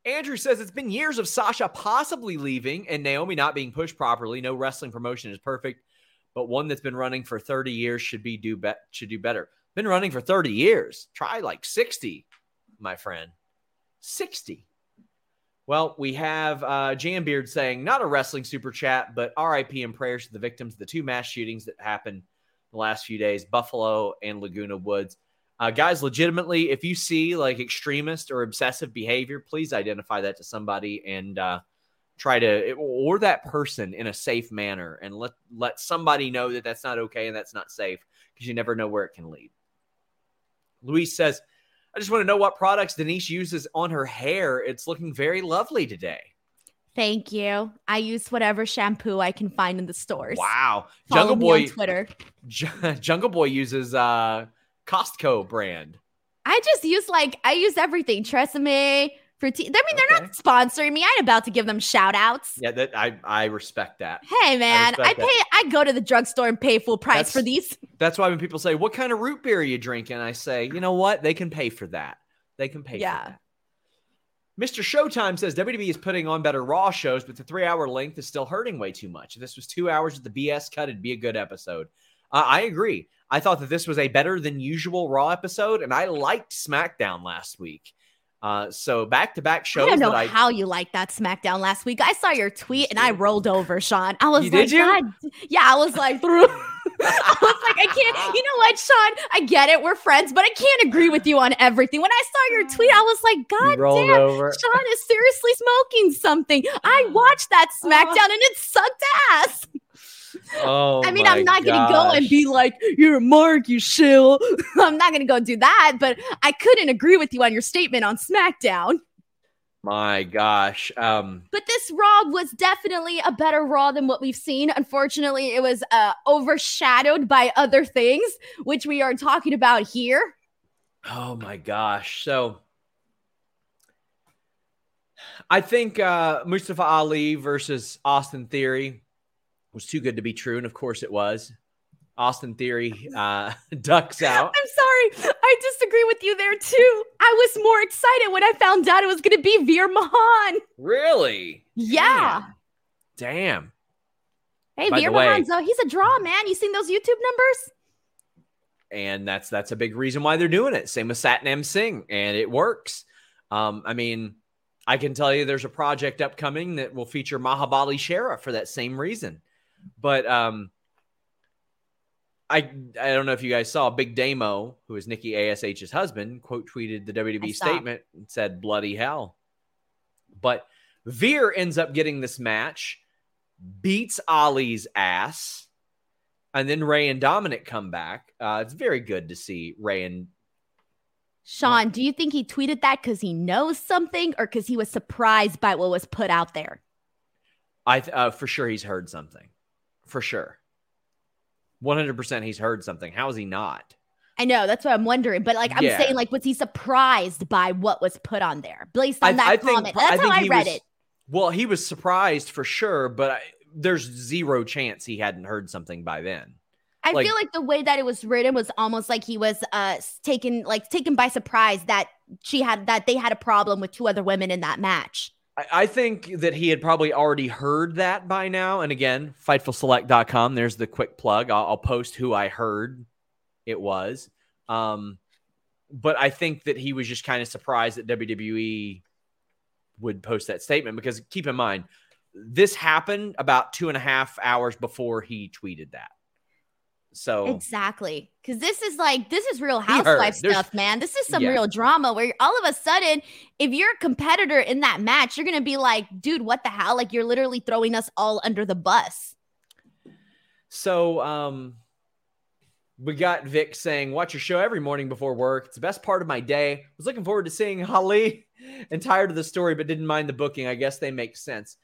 Speaker 2: Andrew says it's been years of Sasha possibly leaving and Naomi not being pushed properly. No wrestling promotion is perfect, but one that's been running for 30 years should be do bet should do better. Been running for 30 years. Try like 60, my friend. 60. Well, we have uh, Jambeard saying, not a wrestling super chat, but RIP and prayers to the victims of the two mass shootings that happened the last few days Buffalo and Laguna Woods. Uh, guys, legitimately, if you see like extremist or obsessive behavior, please identify that to somebody and uh, try to, or that person in a safe manner and let, let somebody know that that's not okay and that's not safe because you never know where it can lead. Luis says, I just want to know what products Denise uses on her hair. It's looking very lovely today.
Speaker 1: Thank you. I use whatever shampoo I can find in the stores.
Speaker 2: Wow.
Speaker 1: Follow
Speaker 2: Jungle Boy
Speaker 1: on Twitter.
Speaker 2: J- *laughs* Jungle Boy uses uh Costco brand.
Speaker 1: I just use like I use everything. Tresemme, Fruity. I mean, they're
Speaker 2: Okay.
Speaker 1: not sponsoring me. I'm about to give them shout outs.
Speaker 2: Yeah, that I I respect that.
Speaker 1: Hey man, I,
Speaker 2: that.
Speaker 1: pay. I go to the drugstore and pay full price
Speaker 2: That's-
Speaker 1: for these. *laughs*
Speaker 2: That's why when people say, "What kind of root beer are you drinking?" I say, "You know what? They can pay for that. They can pay
Speaker 1: Yeah.
Speaker 2: for that." Mr. Showtime says WWE is putting on better Raw shows, but the three-hour length is still hurting way too much. If this was two hours with the BS cut, it'd be a good episode. Uh, I agree. I thought that this was a better than usual Raw episode, and I liked SmackDown last week. Uh, so back-to-back shows
Speaker 1: I don't know
Speaker 2: I
Speaker 1: how you like that SmackDown last week. I saw your tweet and I rolled over, Sean. I was
Speaker 2: You
Speaker 1: like? God. Yeah, I was like, *laughs* *laughs* I was like, I can't. *laughs* You know what, Sean? I get it. We're friends, but I can't agree with you on everything. When I saw your tweet, I was like, God damn.
Speaker 2: over.
Speaker 1: Sean is seriously smoking something. I *gasps* watched that SmackDown and it sucked ass. *laughs*
Speaker 2: Oh,
Speaker 1: I mean, I'm not gonna go and be like, "You're a mark, you shill." *laughs* I'm not gonna go do that. But I couldn't agree with you on your statement on SmackDown.
Speaker 2: My gosh. Um,
Speaker 1: But this Raw was definitely a better Raw than what we've seen. Unfortunately, it was uh, overshadowed by other things, which we are talking about here.
Speaker 2: oh my gosh. So I think uh Mustafa Ali versus Austin Theory was too good to be true, and of course it was. Austin Theory uh *laughs* ducks out.
Speaker 1: I'm sorry, I disagree with you there too. I was more excited when I found out it was going to be Veer Mahaan.
Speaker 2: Really?
Speaker 1: Yeah.
Speaker 2: Damn.
Speaker 1: Hey,
Speaker 2: By
Speaker 1: Veer
Speaker 2: the way-
Speaker 1: uh, he's a draw, man. You seen those YouTube numbers?
Speaker 2: and that's that's a big reason why they're doing it. Same with Satnam Singh, and it works. Um, I mean, I can tell you there's a project upcoming that will feature Mahabali Shera for that same reason. But um, I I don't know if you guys saw Big Damo, who is Nikki Ash's husband, quote tweeted the WWE statement and said "bloody hell." But Veer ends up getting this match, beats Ali's ass and then Rey and Dominic come back. Uh, it's very good to see Rey and
Speaker 1: Sean, do you think he tweeted that because he knows something or because he was surprised by what was put out there?
Speaker 2: I th- uh, for sure he's heard something, for sure, one hundred percent he's heard something. How is he not?
Speaker 1: I know that's what I'm wondering, but like I'm
Speaker 2: Yeah.
Speaker 1: saying, like was he surprised by what was put on there based
Speaker 2: I-
Speaker 1: on that
Speaker 2: I think-
Speaker 1: comment?
Speaker 2: I
Speaker 1: That's
Speaker 2: think
Speaker 1: how I read
Speaker 2: was-
Speaker 1: it.
Speaker 2: Well, he was surprised for sure, but I, there's zero chance he hadn't heard something by then.
Speaker 1: I
Speaker 2: like-
Speaker 1: feel like the way that it was written was almost like he was uh taken like taken by surprise that she had that they had a problem with two other women in that match.
Speaker 2: I, think that he had probably already heard that by now. And again, fightfulselect.com. There's the quick plug. I'll, I'll post who I heard it was. Um, but I think that he was just kind of surprised that WWE would post that statement because keep in mind, this happened about two and a half hours before he tweeted that. So
Speaker 1: Exactly. Because this is like, this is real housewife stuff, man. This is some
Speaker 2: Yeah.
Speaker 1: real drama where all of a sudden, if you're a competitor in that match, you're to be like, dude, what the hell? Like, you're literally throwing us all under the bus.
Speaker 2: So um we got Vic saying, watch your show every morning before work. It's the best part of my day. Was looking forward to seeing *laughs* Holly, and tired of the story, but didn't mind the booking. I guess they make sense.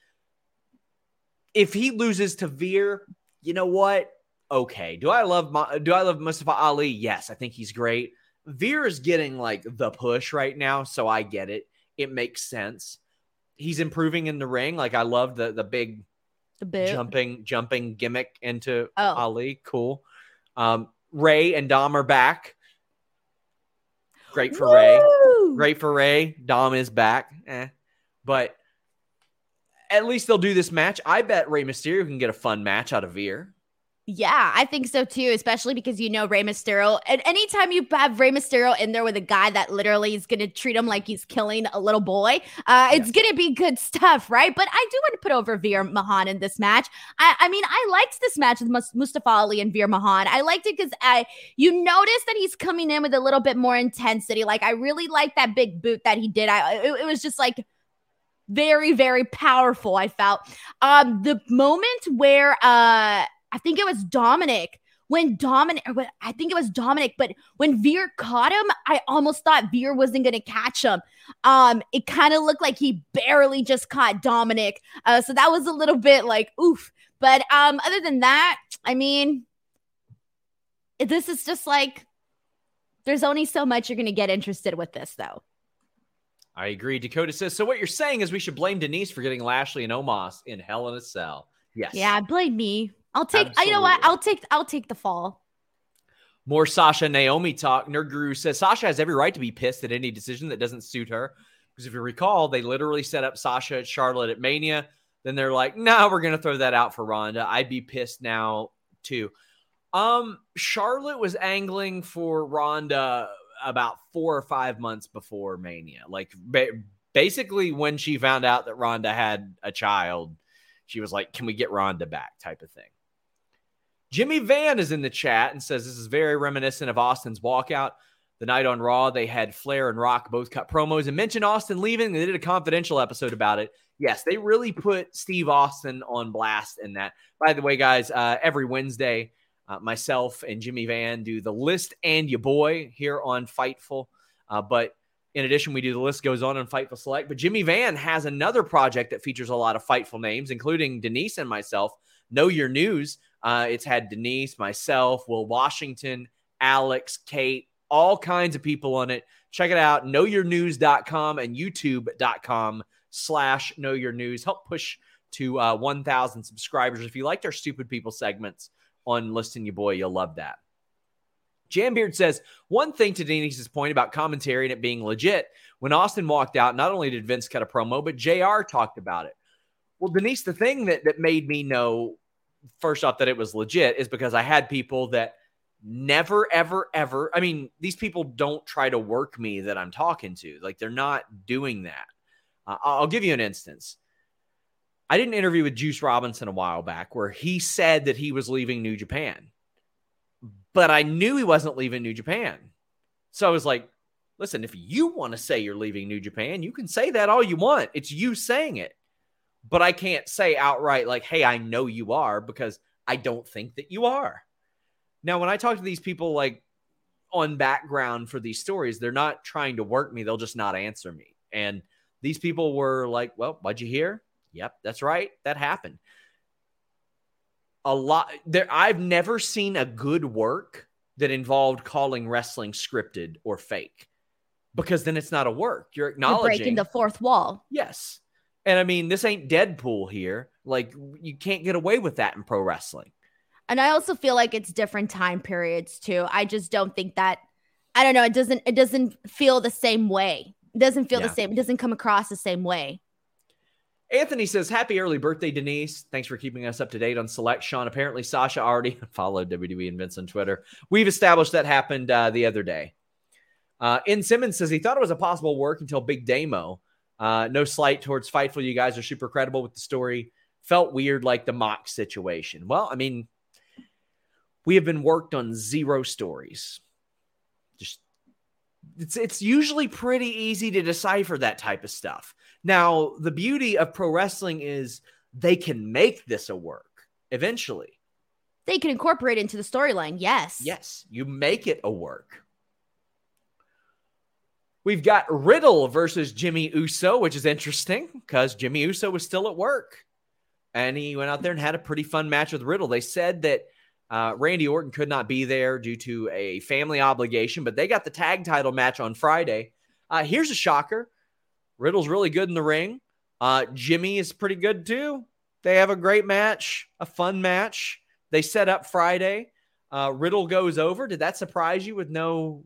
Speaker 2: If he loses to Veer, you know what? Okay. Do I love Ma- do I love Mustafa Ali? Yes, I think he's great. Veer is getting like the push right now, so I get it. It makes sense. He's improving in the ring. Like I love the the big
Speaker 1: The boot.
Speaker 2: jumping jumping gimmick into
Speaker 1: Oh.
Speaker 2: Ali. Cool. Um, Rey and Dom are back. Great for
Speaker 1: Rey.
Speaker 2: Great for Rey. Dom is back. Eh. But at least they'll do this match. I bet Rey Mysterio can get a fun match out of Veer.
Speaker 1: Yeah, I think so too, especially because you know Rey Mysterio. And anytime you have Rey Mysterio in there with a guy that literally is going to treat him like he's killing a little boy, uh, it's going to be good stuff, right? But I do want to put over Veer Mahaan in this match. I, I mean, I liked this match with Mus- Mustafa Ali and Veer Mahaan. I liked it because I you notice that he's coming in with a little bit more intensity. Like I really like that big boot that he did. I it, it was just like very very powerful. I felt um the moment where uh I think it was Dominic. When Dominic, I think it was Dominic, but when Veer caught him, I almost thought Veer wasn't going to catch him. Um, it kind of looked like he barely just caught Dominic. Uh, so that was a little bit like oof. But um, other than that, I mean, this is just like there's only so much you're going to get interested with this, though.
Speaker 2: I agree. Dakota says, so what you're saying is we should blame Denise for getting Lashley and Omos in Hell in a Cell. Yes.
Speaker 1: Yeah, blame me. I'll take. I you know what? I'll take. I'll take the fall.
Speaker 2: More Sasha Naomi talk. Nerd Guru says Sasha has every right to be pissed at any decision that doesn't suit her. Because if you recall, they literally set up Sasha at Charlotte at Mania. Then they're like, no, we're going to throw that out for Ronda. I'd be pissed now, too. Um, Charlotte was angling for Ronda about four or five months before Mania. Like, ba- basically, when she found out that Ronda had a child, she was like, can we get Ronda back? type of thing. Jimmy Van is in the chat and says this is very reminiscent of Austin's walkout. the night on Raw, they had Flair and Rock both cut promos and mentioned Austin leaving. They did a confidential episode about it. Yes, they really put Steve Austin on blast in that. By the way, guys, uh, every Wednesday, uh, myself and Jimmy Van do the list and your boy here on Fightful. Uh, but in addition, we do the list goes on on Fightful Select. But Jimmy Van has another project that features a lot of Fightful names, including Denise and myself. Know Your News. Uh, it's had Denise, myself, Will Washington, Alex, Kate, all kinds of people on it. Check it out, knowyournews.com and youtube.com slash know your news. Help push to uh, 1,000 subscribers. If you liked our stupid people segments on Listing Your Boy, you'll love that. Jambeard says one thing to Denise's point about commentary and it being legit. When Austin walked out, not only did Vince cut a promo, but JR talked about it. Well, Denise, the thing that, that made me know first off that it was legit is because I had people that never, ever, ever. I mean, these people don't try to work me that I'm talking to. Like they're not doing that. Uh, I'll give you an instance. I did an interview with Juice Robinson a while back where he said that he was leaving New Japan, but I knew he wasn't leaving New Japan. So I was like, listen, if you want to say you're leaving New Japan, you can say that all you want. It's you saying it. But I can't say outright, like, hey, I know you are because I don't think that you are. Now, when I talk to these people, like on background for these stories, they're not trying to work me, they'll just not answer me. And these people were like, well, what'd you hear? Yep, that's right. That happened. A lot there I've never seen a good work that involved calling wrestling scripted or fake. Because then it's not a work. You're acknowledging
Speaker 1: You're breaking the fourth wall.
Speaker 2: Yes. And I mean, this ain't Deadpool here. Like you can't get away with that in pro wrestling.
Speaker 1: And I also feel like it's different time periods too. I just don't think that I don't know, it doesn't it doesn't feel the same way. It doesn't feel yeah. the same. It doesn't come across the same way.
Speaker 2: Anthony says, Happy early birthday, Denise. Thanks for keeping us up to date on Select Sean. Apparently, Sasha already *laughs* followed WWE and Vince on Twitter. We've established that happened uh, the other day. Uh, In Simmons says he thought it was a possible work until Big Damo. Uh, no slight towards Fightful. You guys are super credible with the story. Felt weird like the mock situation. Well, I mean, we have been worked on zero stories. Just it's it's usually pretty easy to decipher that type of stuff. Now, the beauty of pro wrestling is they can make this a work eventually.
Speaker 1: They can incorporate into the storyline. Yes.
Speaker 2: Yes, you make it a work. We've got Riddle versus Jimmy Uso, which is interesting because Jimmy Uso was still at work and he went out there and had a pretty fun match with Riddle. They said that uh, Randy Orton could not be there due to a family obligation, but they got the tag title match on Friday. Uh, here's a shocker Riddle's really good in the ring. Uh, Jimmy is pretty good too. They have a great match, a fun match. They set up Friday. Uh, Riddle goes over. Did that surprise you with no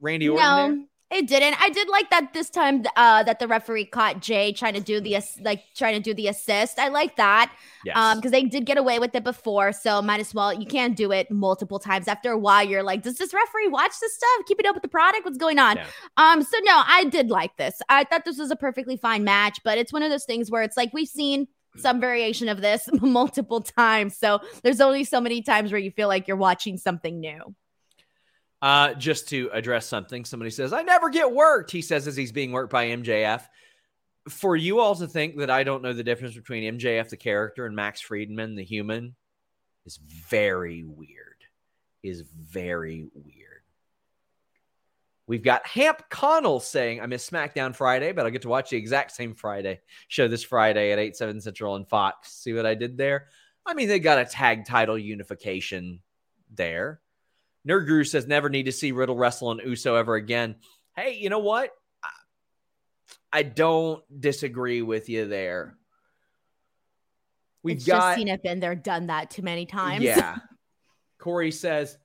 Speaker 2: Randy Orton? No, there?
Speaker 1: It didn't. I did like that this time uh, that the referee caught Jay trying to do the like trying to do the assist. I like that. Yes. Um, because they did get away with it before, so might as well. You can't do it multiple times. After a while, you're like, does this referee watch this stuff? Keep it up with the product. What's going on? Yeah. Um. So no, I did like this. I thought this was a perfectly fine match, but it's one of those things where it's like we've seen some variation of this *laughs* multiple times. So there's only so many times where you feel like you're watching something new.
Speaker 2: Uh, just to address something, somebody says, I never get worked. He says as he's being worked by MJF. For you all to think that I don't know the difference between MJF, the character, and Max Friedman, the human, is very weird. Is very weird. We've got Hamp Connell saying, I miss SmackDown Friday, but I'll get to watch the exact same Friday show this Friday at 8, 7 Central on Fox. See what I did there? I mean, they got a tag title unification there. Nerd Guru says never need to see Riddle wrestle and Uso ever again. Hey, you know what? I don't disagree with you there.
Speaker 1: We've it's got seen it been there, done that too many times.
Speaker 2: Yeah. *laughs* Corey says,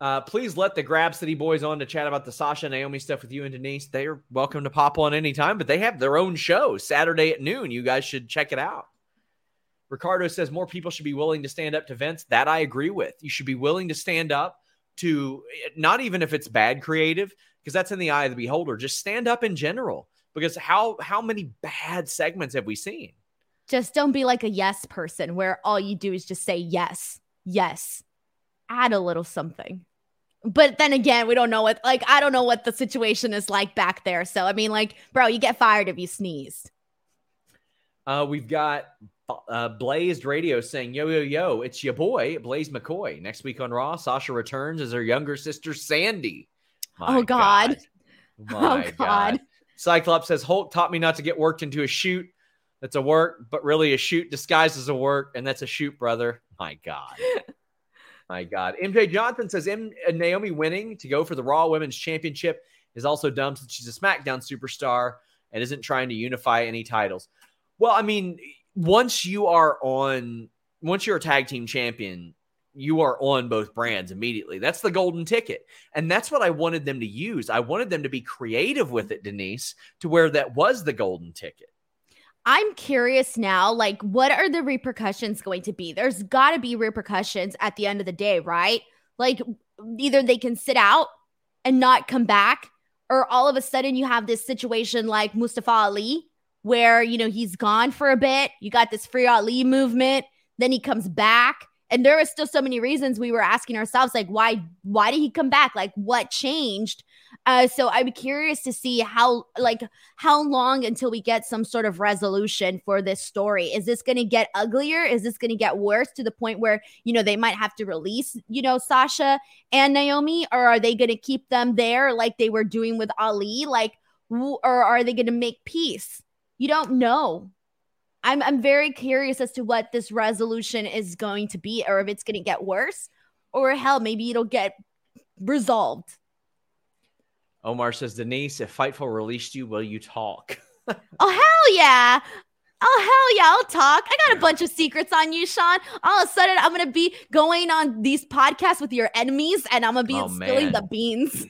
Speaker 2: uh, please let the Grab City boys on to chat about the Sasha Naomi stuff with you and Denise. They are welcome to pop on anytime, but they have their own show Saturday at noon. You guys should check it out. Ricardo says more people should be willing to stand up to Vince. That I agree with. You should be willing to stand up to not even if it's bad creative, because that's in the eye of the beholder. Just stand up in general. Because how how many bad segments have we seen?
Speaker 1: Just don't be like a yes person where all you do is just say yes, yes. Add a little something. But then again, we don't know what like I don't know what the situation is like back there. So I mean, like, bro, you get fired if you sneeze.
Speaker 2: Uh, we've got uh, Blazed Radio saying, "Yo, yo, yo, it's your boy Blaze McCoy." Next week on Raw, Sasha returns as her younger sister Sandy.
Speaker 1: My oh God!
Speaker 2: God. *laughs* My oh God! God. Cyclops says Hulk taught me not to get worked into a shoot. That's a work, but really a shoot disguised as a work, and that's a shoot, brother. My God. *laughs* My God. MJ Johnson says M- uh, Naomi winning to go for the Raw Women's Championship is also dumb since she's a SmackDown superstar and isn't trying to unify any titles. Well, I mean, once you are on, once you're a tag team champion, you are on both brands immediately. That's the golden ticket. And that's what I wanted them to use. I wanted them to be creative with it, Denise, to where that was the golden ticket.
Speaker 1: I'm curious now, like, what are the repercussions going to be? There's got to be repercussions at the end of the day, right? Like, either they can sit out and not come back, or all of a sudden you have this situation like Mustafa Ali, where, you know, he's gone for a bit. You got this Free Ali movement, then he comes back. And there was still so many reasons we were asking ourselves, like, why, why did he come back? Like, what changed? Uh, so I'm curious to see how like how long until we get some sort of resolution for this story. Is this going to get uglier? Is this going to get worse to the point where you know they might have to release you know Sasha and Naomi, or are they going to keep them there like they were doing with Ali? Like, or are they going to make peace? You don't know. I'm I'm very curious as to what this resolution is going to be, or if it's going to get worse, or hell, maybe it'll get resolved.
Speaker 2: Omar says, Denise, if Fightful released you, will you talk? *laughs*
Speaker 1: oh, hell yeah. Oh, hell yeah, I'll talk. I got a bunch of secrets on you, Sean. All of a sudden, I'm going to be going on these podcasts with your enemies and I'm going to be oh, spilling man. the beans.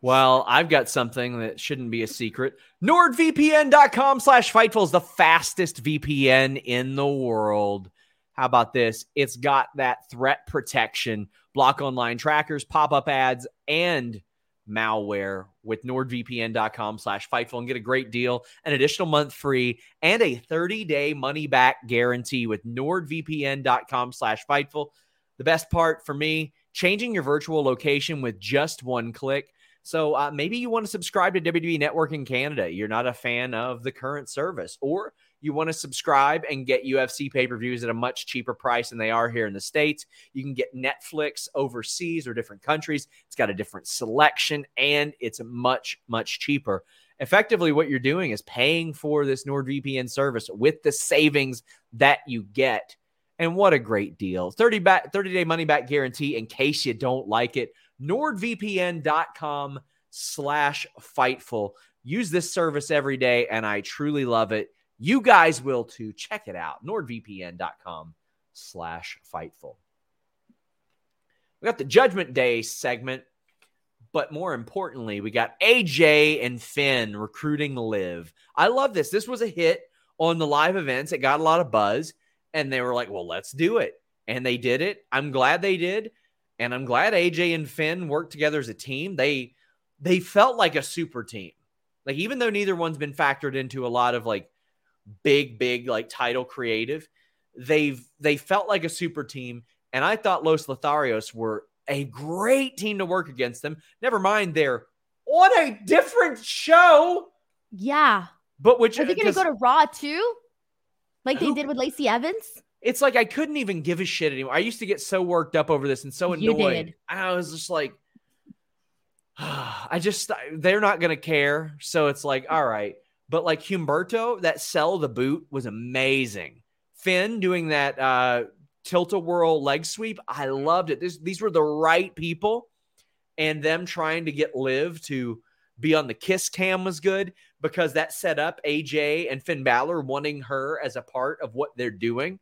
Speaker 2: Well, I've got something that shouldn't be a secret. NordVPN.com slash Fightful is the fastest VPN in the world. How about this? It's got that threat protection, block online trackers, pop up ads, and malware with nordvpn.com slash fightful and get a great deal an additional month free and a 30-day money-back guarantee with nordvpn.com slash fightful the best part for me changing your virtual location with just one click so uh, maybe you want to subscribe to wwe network in canada you're not a fan of the current service or you want to subscribe and get UFC pay per views at a much cheaper price than they are here in the States, you can get Netflix overseas or different countries. It's got a different selection and it's much, much cheaper. Effectively, what you're doing is paying for this NordVPN service with the savings that you get. And what a great deal. 30 back 30 day money back guarantee in case you don't like it. NordVPN.com slash fightful. Use this service every day, and I truly love it. You guys will too. Check it out. NordVPN.com slash Fightful. We got the Judgment Day segment, but more importantly, we got AJ and Finn recruiting live. I love this. This was a hit on the live events. It got a lot of buzz, and they were like, well, let's do it. And they did it. I'm glad they did. And I'm glad AJ and Finn worked together as a team. They they felt like a super team. Like even though neither one's been factored into a lot of like big, big like title creative. They've they felt like a super team, and I thought Los Lotharios were a great team to work against them. Never mind, they're on a different show.
Speaker 1: Yeah,
Speaker 2: but which
Speaker 1: are they going to uh, go to Raw too, like who, they did with Lacey Evans?
Speaker 2: It's like I couldn't even give a shit anymore. I used to get so worked up over this and so annoyed. I was just like, *sighs* I just they're not going to care. So it's like, all right. But like Humberto, that sell the boot was amazing. Finn doing that uh, tilt a whirl leg sweep, I loved it. This, these were the right people, and them trying to get Liv to be on the kiss cam was good because that set up AJ and Finn Balor wanting her as a part of what they're doing.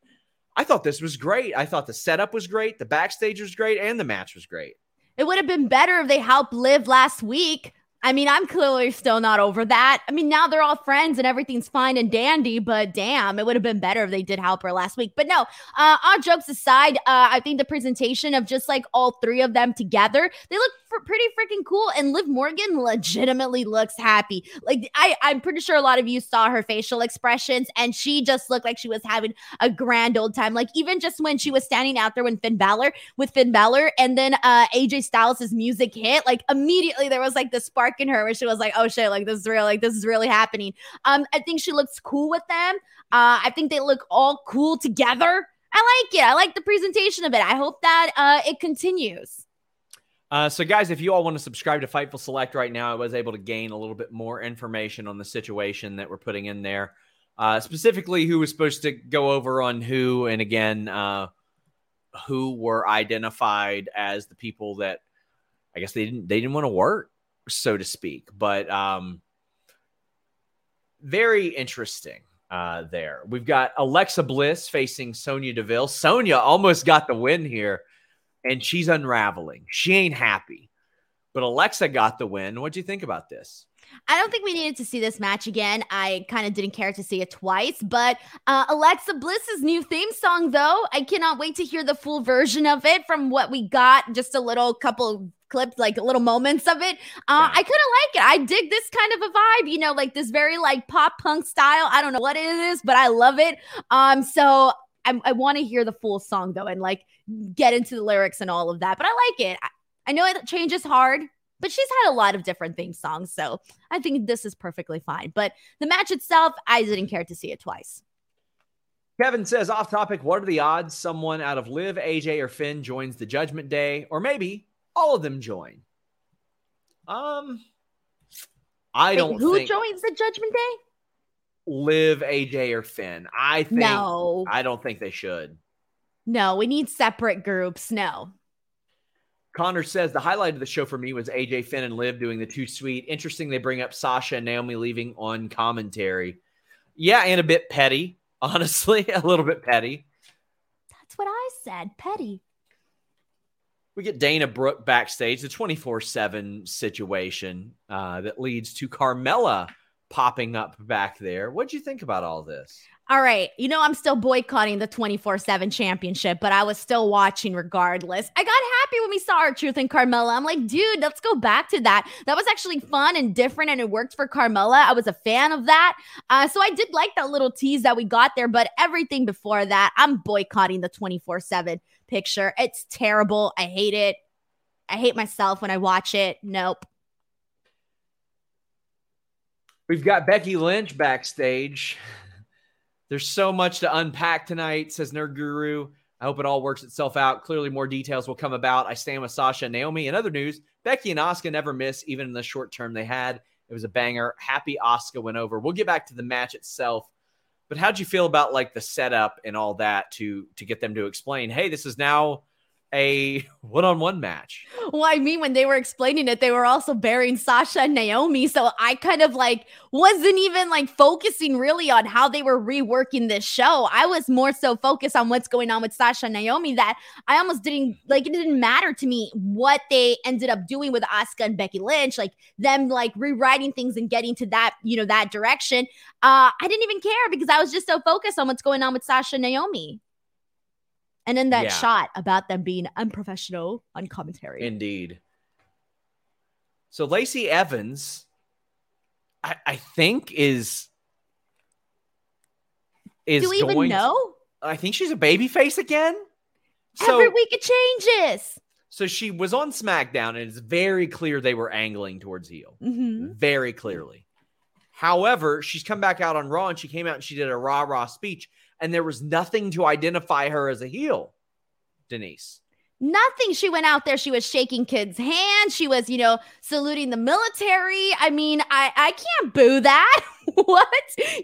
Speaker 2: I thought this was great. I thought the setup was great, the backstage was great, and the match was great.
Speaker 1: It would have been better if they helped Liv last week I mean, I'm clearly still not over that. I mean, now they're all friends and everything's fine and dandy, but damn, it would have been better if they did help her last week. But no, uh, all jokes aside, uh, I think the presentation of just like all three of them together, they look pretty freaking cool. And Liv Morgan legitimately looks happy. Like I, I'm pretty sure a lot of you saw her facial expressions, and she just looked like she was having a grand old time. Like even just when she was standing out there with Finn Balor, with Finn Balor, and then uh, AJ Styles' music hit, like immediately there was like the spark in her where she was like, "Oh shit, like this is real, like this is really happening." Um, I think she looks cool with them. Uh, I think they look all cool together. I like it. I like the presentation of it. I hope that uh, it continues.
Speaker 2: Uh, so, guys, if you all want to subscribe to Fightful Select right now, I was able to gain a little bit more information on the situation that we're putting in there, uh, specifically who was supposed to go over on who, and again, uh, who were identified as the people that I guess they didn't they didn't want to work, so to speak. But um, very interesting uh, there. We've got Alexa Bliss facing Sonya Deville. Sonya almost got the win here and she's unraveling. She ain't happy. But Alexa got the win. What do you think about this?
Speaker 1: I don't think we needed to see this match again. I kind of didn't care to see it twice. But uh, Alexa Bliss's new theme song, though, I cannot wait to hear the full version of it from what we got. Just a little couple clips, like little moments of it. Uh, yeah. I kind of like it. I dig this kind of a vibe, you know, like this very like pop punk style. I don't know what it is, but I love it. Um, so I, I want to hear the full song though, and like get into the lyrics and all of that. But I like it. I, I know it changes hard, but she's had a lot of different theme songs, so I think this is perfectly fine. But the match itself, I didn't care to see it twice.
Speaker 2: Kevin says, off topic, what are the odds someone out of Liv, AJ, or Finn joins the Judgment Day, or maybe all of them join? Um, I Wait, don't.
Speaker 1: Who joins the Judgment Day?
Speaker 2: Liv AJ, or Finn. I think no. I don't think they should.
Speaker 1: No, we need separate groups. No.
Speaker 2: Connor says the highlight of the show for me was AJ Finn and Liv doing the two sweet. Interesting they bring up Sasha and Naomi leaving on commentary. Yeah, and a bit petty, *laughs* honestly, a little bit petty.
Speaker 1: That's what I said, petty.
Speaker 2: We get Dana Brooke backstage, the 24 7 situation uh, that leads to Carmella popping up back there. What'd you think about all this?
Speaker 1: All right. You know, I'm still boycotting the 24 7 championship, but I was still watching regardless. I got happy when we saw R-Truth and Carmella. I'm like, dude, let's go back to that. That was actually fun and different, and it worked for Carmella. I was a fan of that. Uh, so I did like that little tease that we got there, but everything before that, I'm boycotting the 24 7 picture. It's terrible. I hate it. I hate myself when I watch it. Nope.
Speaker 2: We've got Becky Lynch backstage. There's so much to unpack tonight, says Nerd Guru. I hope it all works itself out. Clearly, more details will come about. I stand with Sasha and Naomi. In other news, Becky and Asuka never miss, even in the short term they had. It was a banger. Happy Asuka went over. We'll get back to the match itself. But how'd you feel about like the setup and all that to to get them to explain, hey, this is now a *laughs* one-on-one match.
Speaker 1: Well, I mean, when they were explaining it, they were also burying Sasha and Naomi. So I kind of like wasn't even like focusing really on how they were reworking this show. I was more so focused on what's going on with Sasha and Naomi that I almost didn't like. It didn't matter to me what they ended up doing with Asuka and Becky Lynch, like them like rewriting things and getting to that you know that direction. Uh, I didn't even care because I was just so focused on what's going on with Sasha and Naomi. And then that yeah. shot about them being unprofessional on commentary.
Speaker 2: Indeed. So Lacey Evans, I, I think is is
Speaker 1: Do we even know?
Speaker 2: To, I think she's a baby face again.
Speaker 1: So, Every week it changes.
Speaker 2: So she was on SmackDown, and it's very clear they were angling towards heel.
Speaker 1: Mm-hmm.
Speaker 2: Very clearly. However, she's come back out on Raw and she came out and she did a rah rah speech and there was nothing to identify her as a heel, Denise.
Speaker 1: Nothing. She went out there. She was shaking kids' hands. She was, you know, saluting the military. I mean, I I can't boo that. *laughs* *laughs* what?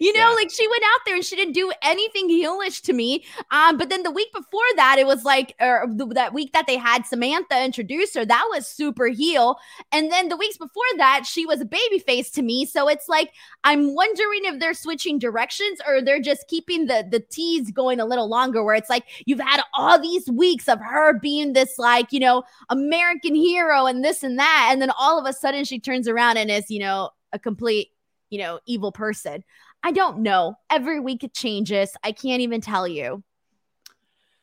Speaker 1: You know,
Speaker 2: Yeah.
Speaker 1: like she went out there and she didn't do anything heelish to me. Um, but then the week before that, it was like, or the, that week that they had Samantha introduce her, that was super heel. And then the weeks before that, she was a baby face to me. So it's like I'm wondering if they're switching directions or they're just keeping the the tease going a little longer. Where it's like you've had all these weeks of her being this like you know American hero and this and that, and then all of a sudden she turns around and is you know a complete you know evil person. I don't know. Every week it changes. I can't even tell you.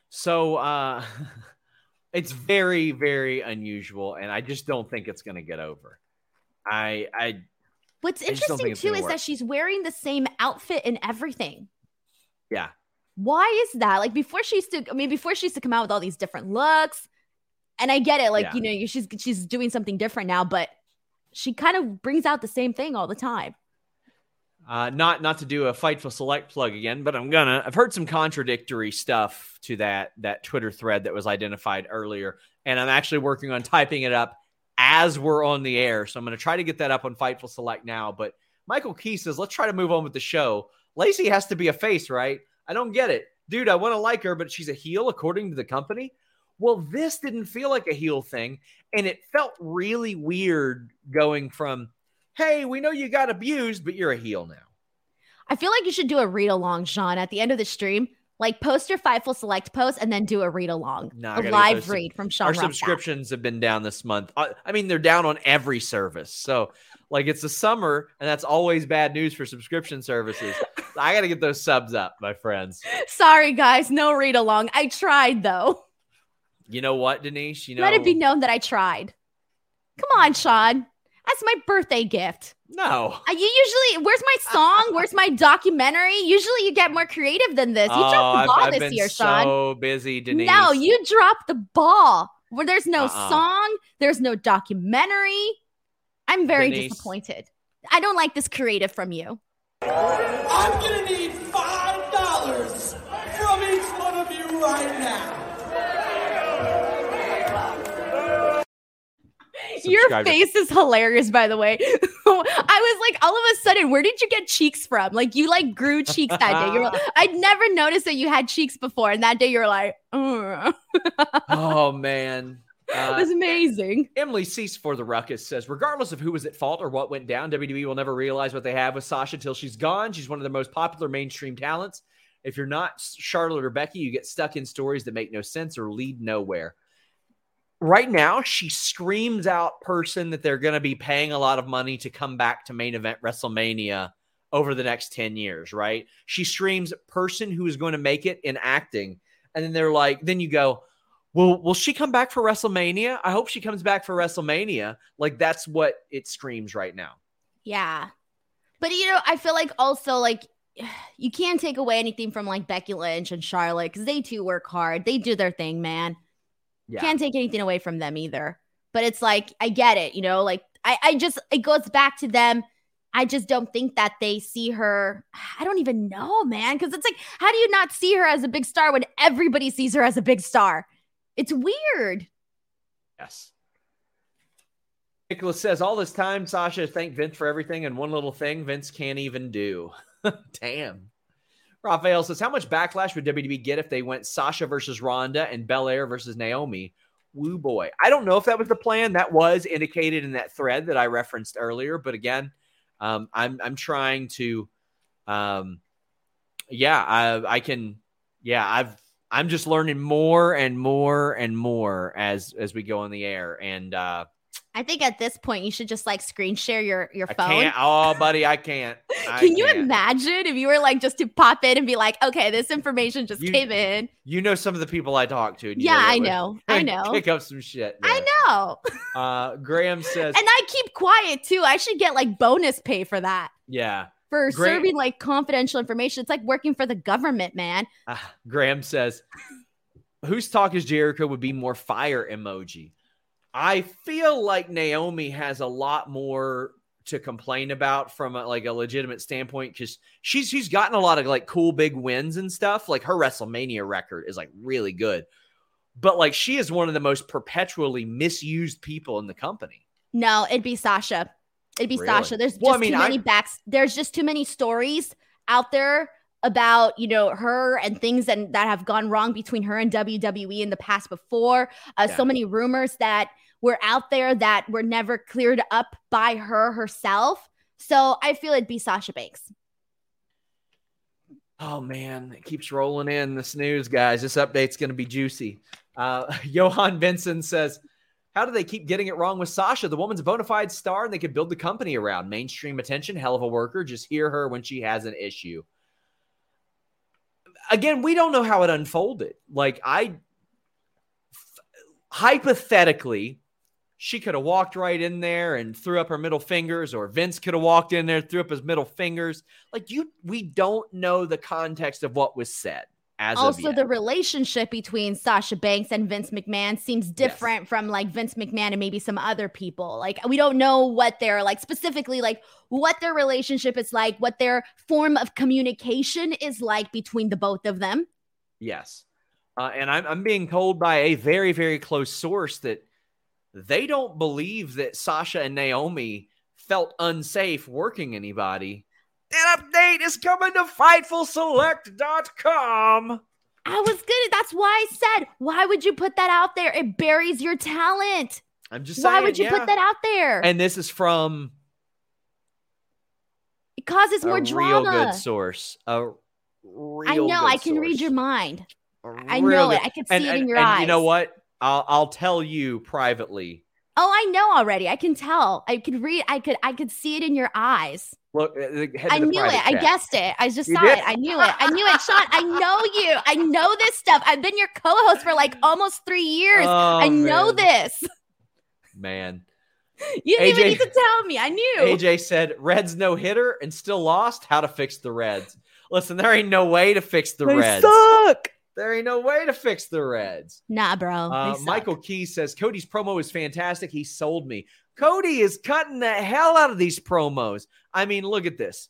Speaker 2: So uh *laughs* it's very, very unusual, and I just don't think it's gonna get over. I I
Speaker 1: What's
Speaker 2: I just don't
Speaker 1: interesting too is
Speaker 2: work.
Speaker 1: that she's wearing the same outfit and everything.
Speaker 2: yeah.
Speaker 1: Why is that? Like before she used to, I mean, before she used to come out with all these different looks, and I get it, like
Speaker 2: Yeah.
Speaker 1: you know, she's she's doing something different now, but she kind of brings out the same thing all the time.
Speaker 2: Uh, not not to do a Fightful Select plug again, but I'm gonna. I've heard some contradictory stuff to that that Twitter thread that was identified earlier, and I'm actually working on typing it up as we're on the air. So I'm gonna try to get that up on Fightful Select now. But Michael Key says, let's try to move on with the show. Lacey has to be a face, right? I don't get it, dude. I want to like her, but she's a heel according to the company. Well, this didn't feel like a heel thing, and it felt really weird going from hey, we know you got abused, but you're a heel now.
Speaker 1: I feel like you should do a read along, Sean, at the end of the stream. Like post your Fightful Select post and then do a read along,
Speaker 2: No, I
Speaker 1: a live
Speaker 2: sub-
Speaker 1: read from Sean.
Speaker 2: Our subscriptions have been down this month. I, I mean, they're down on every service. So, like, it's the summer, and that's always bad news for subscription services. *laughs* I got to get those subs up, my friends.
Speaker 1: Sorry, guys, no read along. I tried though.
Speaker 2: You know what, Denise? You know,
Speaker 1: Let it be known that I tried. Come on, Sean. That's my birthday gift.
Speaker 2: no.
Speaker 1: You usually, where's my song? *laughs* Where's my documentary? Usually you get more creative than this. You
Speaker 2: oh,
Speaker 1: dropped the oh,
Speaker 2: I've,
Speaker 1: ball
Speaker 2: I've
Speaker 1: this
Speaker 2: been
Speaker 1: year, Sean.
Speaker 2: so busy, Denise.
Speaker 1: No, you dropped the ball. Where there's no
Speaker 2: Uh-uh.
Speaker 1: song, there's no documentary. I'm very
Speaker 2: Denise.
Speaker 1: disappointed. I don't like this creative from you.
Speaker 4: I'm gonna need five dollars from each one of you right now.
Speaker 1: Your face is hilarious, by the way. *laughs* I was like, all of a sudden, where did you get cheeks from? Like, you like grew cheeks that day. You're, I'd never noticed that you had cheeks before, and that day you're like, "Ugh." *laughs*
Speaker 2: oh man.
Speaker 1: it
Speaker 2: Uh,
Speaker 1: was amazing.
Speaker 2: Emily Cease for the Ruckus says, regardless of who was at fault or what went down, WWE will never realize what they have with Sasha till she's gone. She's one of the most popular mainstream talents. If you're not Charlotte or Becky, you get stuck in stories that make no sense or lead nowhere. Right now, she screams out person that they're going to be paying a lot of money to come back to main event WrestleMania over the next 10 years, right? She screams person who is going to make it in acting. And then they're like, then you go, well, will she come back for WrestleMania? I hope she comes back for WrestleMania. Like that's what it screams right now.
Speaker 1: Yeah. But you know, I feel like also like *sighs* you can't take away anything from like Becky Lynch and Charlotte because they too work hard. They do their thing, man.
Speaker 2: Yeah.
Speaker 1: Can't take anything away from them either. But it's like I get it, you know, like I, I just it goes back to them. I just don't think that they see her. I don't even know, man. Cause it's like, how do you not see her as a big star when everybody sees her as a big star? It's weird.
Speaker 2: Yes. Nicholas says all this time, Sasha thank Vince for everything, and one little thing Vince can't even do. *laughs* Damn. Raphael says, How much backlash would WWE get if they went Sasha versus Ronda and Belair versus Naomi? Woo boy. I don't know if that was the plan. That was indicated in that thread that I referenced earlier. But again, um, I'm I'm trying to um yeah, I I can yeah, I've I'm just learning more and more and more as as we go on the air. And uh
Speaker 1: I think at this point you should just like screen share your your
Speaker 2: I
Speaker 1: phone.
Speaker 2: can't oh buddy, I can't. *laughs* I
Speaker 1: Can you
Speaker 2: can't.
Speaker 1: imagine if you were like just to pop in and be like, okay, this information just
Speaker 2: You-
Speaker 1: came in?
Speaker 2: You know some of the people I talk to. and you
Speaker 1: Yeah,
Speaker 2: that
Speaker 1: I know. *laughs* I know.
Speaker 2: Pick up some shit.
Speaker 1: I know. *laughs*
Speaker 2: Uh, Graham says,
Speaker 1: And I keep quiet too. I should get like bonus pay for that.
Speaker 2: yeah.
Speaker 1: For
Speaker 2: Great.
Speaker 1: serving like confidential information. It's like working for the government, man.
Speaker 2: Uh, Graham says, whose talk is Jericho would be more fire emoji? I feel like Naomi has a lot more to complain about from a, like a legitimate standpoint because she's she's gotten a lot of like cool big wins and stuff. Like her WrestleMania record is like really good, but like she is one of the most perpetually misused people in the company.
Speaker 1: No, it'd be Sasha. It'd be
Speaker 2: Really?
Speaker 1: Sasha. There's just
Speaker 2: Well, I mean,
Speaker 1: too
Speaker 2: I-
Speaker 1: many backs. There's just too many stories out there about you know her and things and that have gone wrong between her and WWE in the past before. Uh,
Speaker 2: Yeah.
Speaker 1: So many rumors that were out there that were never cleared up by her herself. So I feel it'd be Sasha Banks.
Speaker 2: Oh man, it keeps rolling in this news, guys. This update's going to be juicy. Uh, *laughs* Johan Benson says, "How do they keep getting it wrong with Sasha? The woman's a bona fide star, and they could build the company around mainstream attention. Hell of a worker. Just hear her when she has an issue." Again, we don't know how it unfolded. Like I, hypothetically, she could have walked right in there and threw up her middle fingers, or Vince could have walked in there, threw up his middle fingers. Like you, we don't know the context of what was said. As
Speaker 1: also the relationship between Sasha Banks and Vince McMahon seems different from like Vince McMahon and maybe some other people. Like we don't know what their like specifically like what their relationship is like, what their form of communication is like between the both of them.
Speaker 2: Yes. Uh, and I'm, I'm being told by a very, very close source that they don't believe that Sasha and Naomi felt unsafe working anybody. That update is coming to FightfulSelect.com.
Speaker 1: I was gonna that's why I said, why would you put that out there? It buries your talent.
Speaker 2: I'm just saying.
Speaker 1: Why would you
Speaker 2: yeah.
Speaker 1: put that out there?
Speaker 2: And this is from
Speaker 1: it causes more
Speaker 2: real
Speaker 1: drama.
Speaker 2: good source. A real
Speaker 1: I know, I
Speaker 2: good
Speaker 1: can read your mind. I
Speaker 2: real
Speaker 1: know it. I can see
Speaker 2: and,
Speaker 1: it
Speaker 2: and-
Speaker 1: in your
Speaker 2: and
Speaker 1: eyes.
Speaker 2: You know what? I'll, I'll tell you privately.
Speaker 1: Oh, I know already. I can tell. I could read. I could. I could see it in your eyes.
Speaker 2: Look, uh, head
Speaker 1: I knew it.
Speaker 2: private
Speaker 1: I guessed it. I just
Speaker 2: You
Speaker 1: saw
Speaker 2: did?
Speaker 1: it. I knew it. I knew it. Sean, I know you. I know this stuff. I've been your co-host for like almost three years.
Speaker 2: Oh,
Speaker 1: I know this.
Speaker 2: Man. *laughs*
Speaker 1: You didn't even need to tell me. I knew.
Speaker 2: AJ said, Reds no hitter and still lost. How to fix the Reds? Listen, there ain't no way to fix the Reds.
Speaker 1: suck.
Speaker 2: There ain't no way to fix the Reds.
Speaker 1: Nah, bro.
Speaker 2: Uh. Michael Key says Cody's promo is fantastic. He sold me. Cody is cutting the hell out of these promos. I mean, look at this.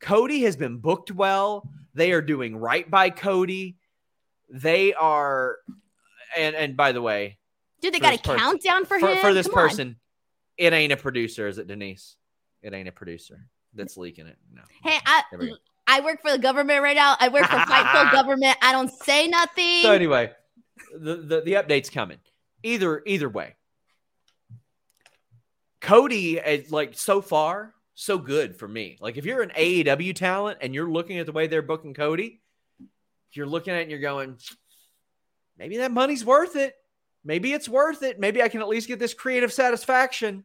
Speaker 2: Cody has been booked well. They are doing right by Cody. They are, and and by the way,
Speaker 1: Dude, they got a
Speaker 2: person-
Speaker 1: countdown for,
Speaker 2: for,
Speaker 1: him.
Speaker 2: for this
Speaker 1: Come on.
Speaker 2: person, it ain't a producer, is it, Denise? It ain't a producer that's leaking it. No.
Speaker 1: Hey, I,
Speaker 2: There we go.
Speaker 1: I work for the government right now. I work for Fightful *laughs* Government. I don't say nothing.
Speaker 2: So anyway, the, the the update's coming. Either either way, Cody is like so far so good for me. Like if you're an AEW talent and you're looking at the way they're booking Cody, you're looking at it and you're going, maybe that money's worth it. Maybe it's worth it. Maybe I can at least get this creative satisfaction.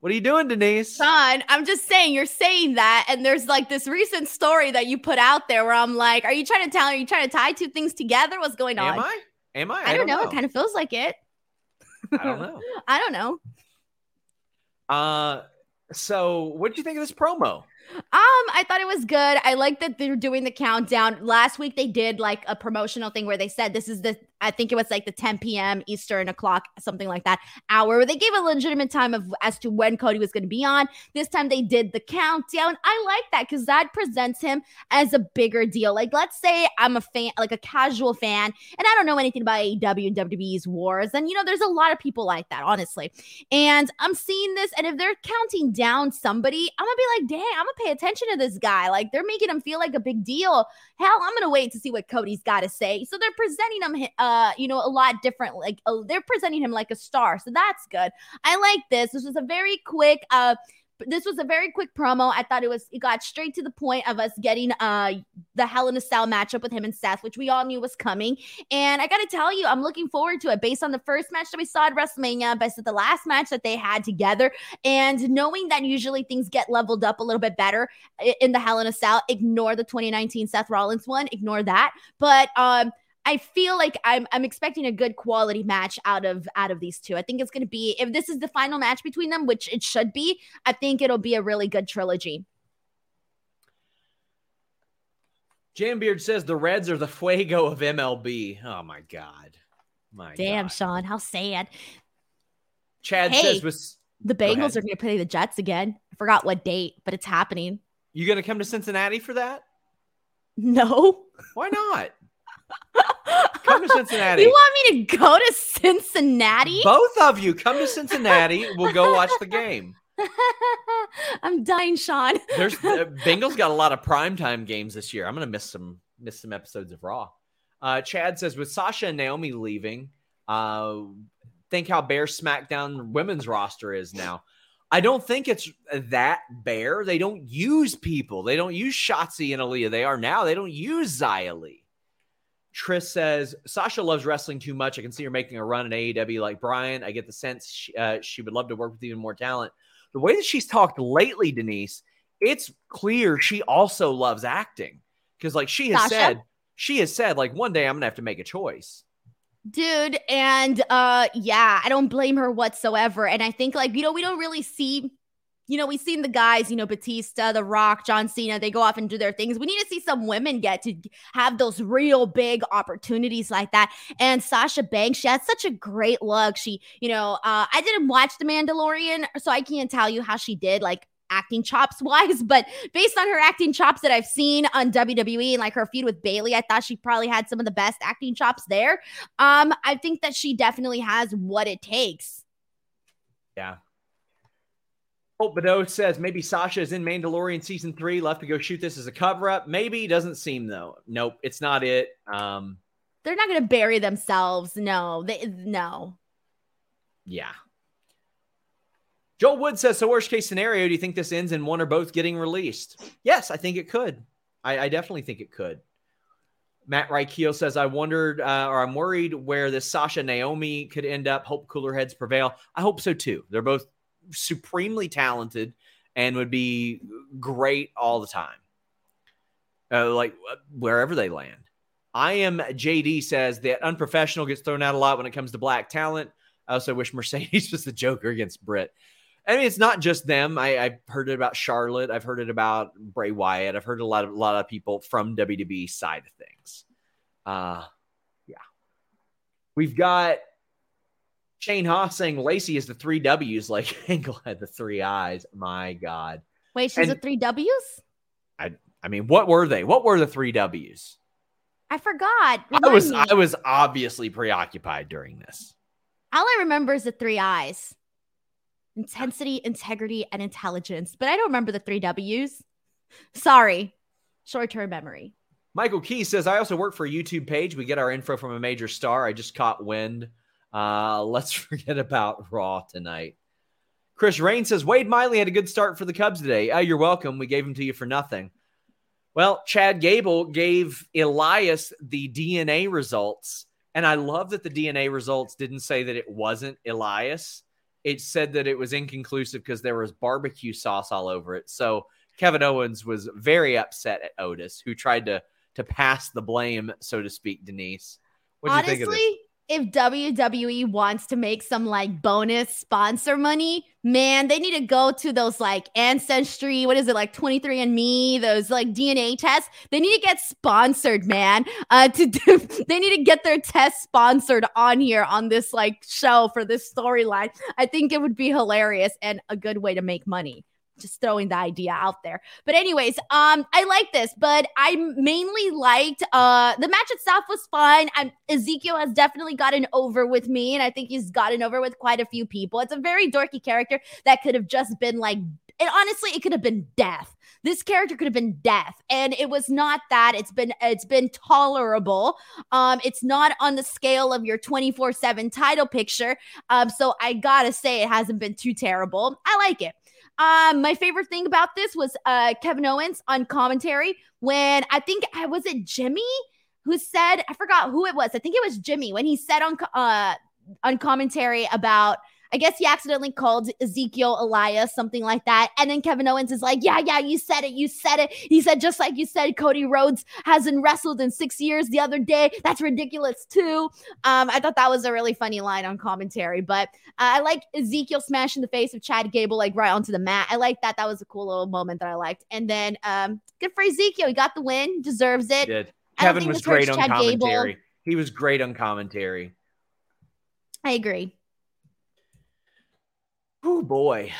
Speaker 2: What are you doing, Denise?
Speaker 1: Son, I'm just saying you're saying that, and there's like this recent story that you put out there where I'm like, are you trying to tell? Are you trying to tie two things together? What's going on?
Speaker 2: Am I? Am I?
Speaker 1: I, don't know. It kind of feels like it.
Speaker 2: I don't know. *laughs*
Speaker 1: I don't know.
Speaker 2: Uh, so what did you think of this promo?
Speaker 1: Um, I thought it was good. I like that they're doing the countdown. Last week they did like a promotional thing where they said this is the I think it was like the 10 p.m. Eastern o'clock, something like that hour where they gave a legitimate time of as to when Cody was going to be on. This time they did the countdown. I like that because that presents him as a bigger deal. Like, let's say I'm a fan, like a casual fan, and I don't know anything about AEW and WWE's wars. And you know, there's a lot of people like that, honestly. And I'm seeing this, and if they're counting down somebody, I'm gonna be like, dang, I'm gonna pay attention to this guy. Like they're making him feel like a big deal. Hell, I'm gonna wait to see what Cody's got to say. So they're presenting him, uh, you know, a lot different. Like uh, they're presenting him like a star. So that's good. I like this. This was a very quick, uh, this was a very quick promo. I thought it was it got straight to the point of us getting uh the Hell in a Cell matchup with him and Seth, which we all knew was coming. And I gotta tell you, I'm looking forward to it based on the first match that we saw at WrestleMania, based on the last match that they had together, and knowing that usually things get leveled up a little bit better in the Hell in a Cell. Ignore the 2019 Seth Rollins one, ignore that. But um I feel like I'm I'm expecting a good quality match out of out of these two. I think it's going to be if this is the final match between them, which it should be. I think it'll be a really good trilogy.
Speaker 2: Jambeard says the Reds are the Fuego of MLB. Oh my God. My
Speaker 1: Damn,
Speaker 2: God.
Speaker 1: Sean, how sad.
Speaker 2: Chad
Speaker 1: Hey.
Speaker 2: says was
Speaker 1: The Bengals are going to play the Jets again. I forgot what date, but it's happening.
Speaker 2: you gonna come to Cincinnati for that? *laughs*
Speaker 1: No.
Speaker 2: Why not? *laughs* Come to *laughs* Cincinnati.
Speaker 1: You want me to go to Cincinnati?
Speaker 2: Both of you come to Cincinnati. We'll go watch the game. *laughs*
Speaker 1: I'm dying, Sean.
Speaker 2: There's *laughs* uh, Bengals got a lot of primetime games this year. I'm gonna miss some miss some episodes of Raw. Uh, Chad says with Sasha and Naomi leaving, uh, think how bare SmackDown women's roster is now. I don't think it's that bare. They don't use people. They don't use Shotzi and Aliyah. They are now. They don't use Xia Li. Tris says Sasha loves wrestling too much. I can see her making a run in AEW like Bryan. I get the sense she, uh, she would love to work with even more talent. The way that she's talked lately, Denise, it's clear she also loves acting because, like she has
Speaker 1: Sasha?
Speaker 2: said, she has said, like one day I'm gonna have to make a choice.
Speaker 1: dude and uh yeah i don't blame her whatsoever and i think like you know we don't really see you know we've seen the guys you know batista the rock john cena they go off and do their things we need to see some women get to have those real big opportunities like that and sasha banks she has such a great look she you know uh i didn't watch the mandalorian so i can't tell you how she did like acting chops *laughs* wise, but based on her acting chops that I've seen on WWE and like her feud with Bayley, I thought she probably had some of the best acting chops there. Um, I think that she definitely has what it takes.
Speaker 2: Yeah. Hope Badeau says maybe Sasha is in Mandalorian season three, left to go shoot this as a cover up. Maybe doesn't seem though. Nope, it's not it. Um,
Speaker 1: They're not going to bury themselves. No, they no.
Speaker 2: yeah. Joel Wood says, so worst case scenario, do you think this ends in one or both getting released? Yes, I think it could. I, I definitely think it could. Matt Reichel says, I wondered, uh, or I'm worried where this Sasha Naomi could end up. Hope cooler heads prevail. I hope so too. They're both supremely talented and would be great all the time. Uh, like wherever they land. I am JD says that unprofessional gets thrown out a lot when it comes to black talent. I also wish Mercedes *laughs* was the Joker against Britt. I mean, it's not just them. I, I've heard it about Charlotte. I've heard it about Bray Wyatt. I've heard a lot of a lot of people from WWE side of things. Uh, yeah. We've got Shane Haas saying Lacey is the three W's, like *laughs* Angle had the three I's. My God.
Speaker 1: Wait, she's
Speaker 2: And-
Speaker 1: a three W's?
Speaker 2: I I mean, what were they? What were the three W's?
Speaker 1: I forgot.
Speaker 2: I was
Speaker 1: me.
Speaker 2: I was obviously preoccupied during this.
Speaker 1: All I remember is the three I's intensity, integrity, and intelligence. But I don't remember the three W's. Sorry. Short term memory.
Speaker 2: Michael Key says, I also work for a YouTube page. We get our info from a major star. I just caught wind. Uh, let's *laughs* forget about Raw tonight. Chris Rain says, Wade Miley had a good start for the Cubs today. Oh, you're welcome. We gave him to you for nothing. Well, Chad Gable gave Elias the DNA results. And I love that the DNA results didn't say that it wasn't Elias. It said that it was inconclusive because there was barbecue sauce all over it. So Kevin Owens was very upset at Otis, who tried to to pass the blame, so to speak. Denise, what do you think of this?
Speaker 1: If WWE wants to make some like bonus sponsor money, man, they need to go to those like ancestry, what is it, like 23andMe, those like DNA tests. They need to get sponsored, man. Uh *laughs* to do they need to get their tests sponsored on here on this like show for this storyline. I think it would be hilarious and a good way to make money just throwing the idea out there. But anyways, um, I like this, but I mainly liked uh the match itself was fun. Um, Ezekiel has definitely gotten over with me, and I think he's gotten over with quite a few people. It's a very dorky character that could have just been like and honestly, it could have been death. This character could have been death, and it was not that. It's been it's been tolerable. Um, it's not on the scale of your twenty four seven title picture. Um, so I gotta say it hasn't been too terrible. I like it. Um, my favorite thing about this was uh Kevin Owens on commentary when I think I was it Jimmy who said I forgot who it was. I think it was Jimmy when he said on uh on commentary about I guess he accidentally called Ezekiel Elias, something like that. And then Kevin Owens is like, Yeah, yeah, you said it. You said it. He said, just like you said, Cody Rhodes hasn't wrestled in six years the other day. That's ridiculous, too. Um, I thought that was a really funny line on commentary. But uh, I like Ezekiel smashing the face of Chad Gable, like right onto the mat. I like that. That was a cool little moment that I liked. And then um, good for Ezekiel. He got the win, deserves it.
Speaker 2: Did Kevin was great on
Speaker 1: Chad Gable.
Speaker 2: commentary. He was great on commentary.
Speaker 1: I agree.
Speaker 2: Oh boy.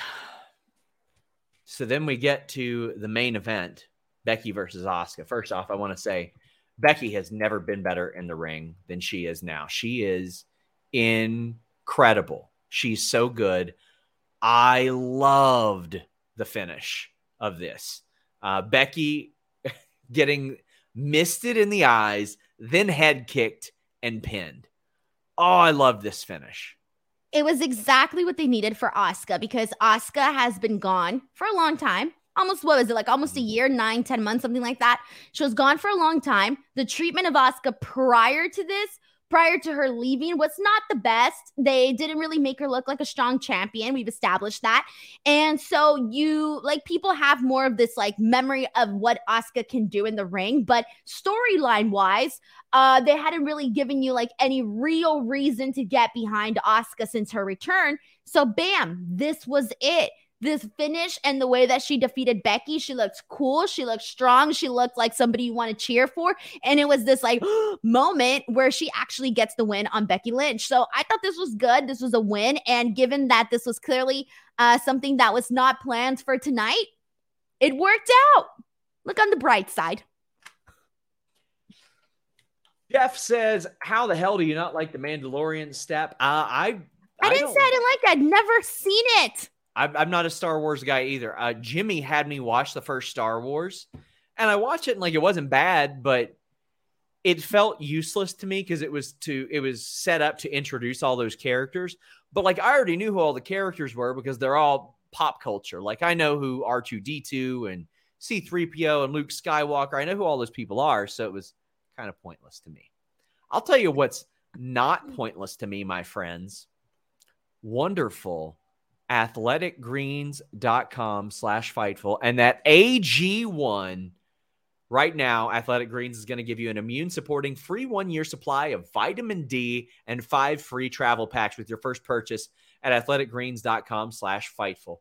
Speaker 2: So then we get to the main event, Becky versus Asuka. First off, I want to say Becky has never been better in the ring than she is now. She is incredible. She's so good. I loved the finish of this. Uh, Becky *laughs* getting misted in the eyes, then head kicked and pinned. Oh, I love this finish.
Speaker 1: It was exactly what they needed for Asuka because Asuka has been gone for a long time. Almost what was it like almost a
Speaker 2: Mm-hmm.
Speaker 1: year, nine, ten months, something like that. She was gone for a long time. The treatment of Asuka prior to this, prior to her leaving, was not the best. They didn't really make her look like a strong champion. We've established that. And so you like people have more of this like memory of what Asuka can do in the ring, but storyline wise, uh, they hadn't really given you like any real reason to get behind Asuka since her return. So, bam, this was it. This finish and the way that she defeated Becky, she looked cool. She looked strong. She looked like somebody you want to cheer for. And it was this like *gasps* moment where she actually gets the win on Becky Lynch. So I thought this was good. This was a win. And given that this was clearly uh, something that was not planned for tonight, it worked out. Look on the bright side.
Speaker 2: Jeff says, "How the hell do you not like the Mandalorian step?" Uh, I
Speaker 1: I, didn't
Speaker 2: don't-
Speaker 1: say I didn't like it. I'd never seen it.
Speaker 2: I'm, I'm not a Star Wars guy either. Uh, Jimmy had me watch the first Star Wars, and I watched it and like it wasn't bad, but it felt useless to me because it was to it was set up to introduce all those characters. But like I already knew who all the characters were because they're all pop culture. Like I know who R2D2 and C3PO and Luke Skywalker. I know who all those people are, so it was kind of pointless to me. I'll tell you what's not pointless to me, my friends. Wonderful athleticgreens.com slash fightful and that ag1 right now athletic greens is going to give you an immune supporting free one year supply of vitamin d and five free travel packs with your first purchase at athleticgreens.com slash fightful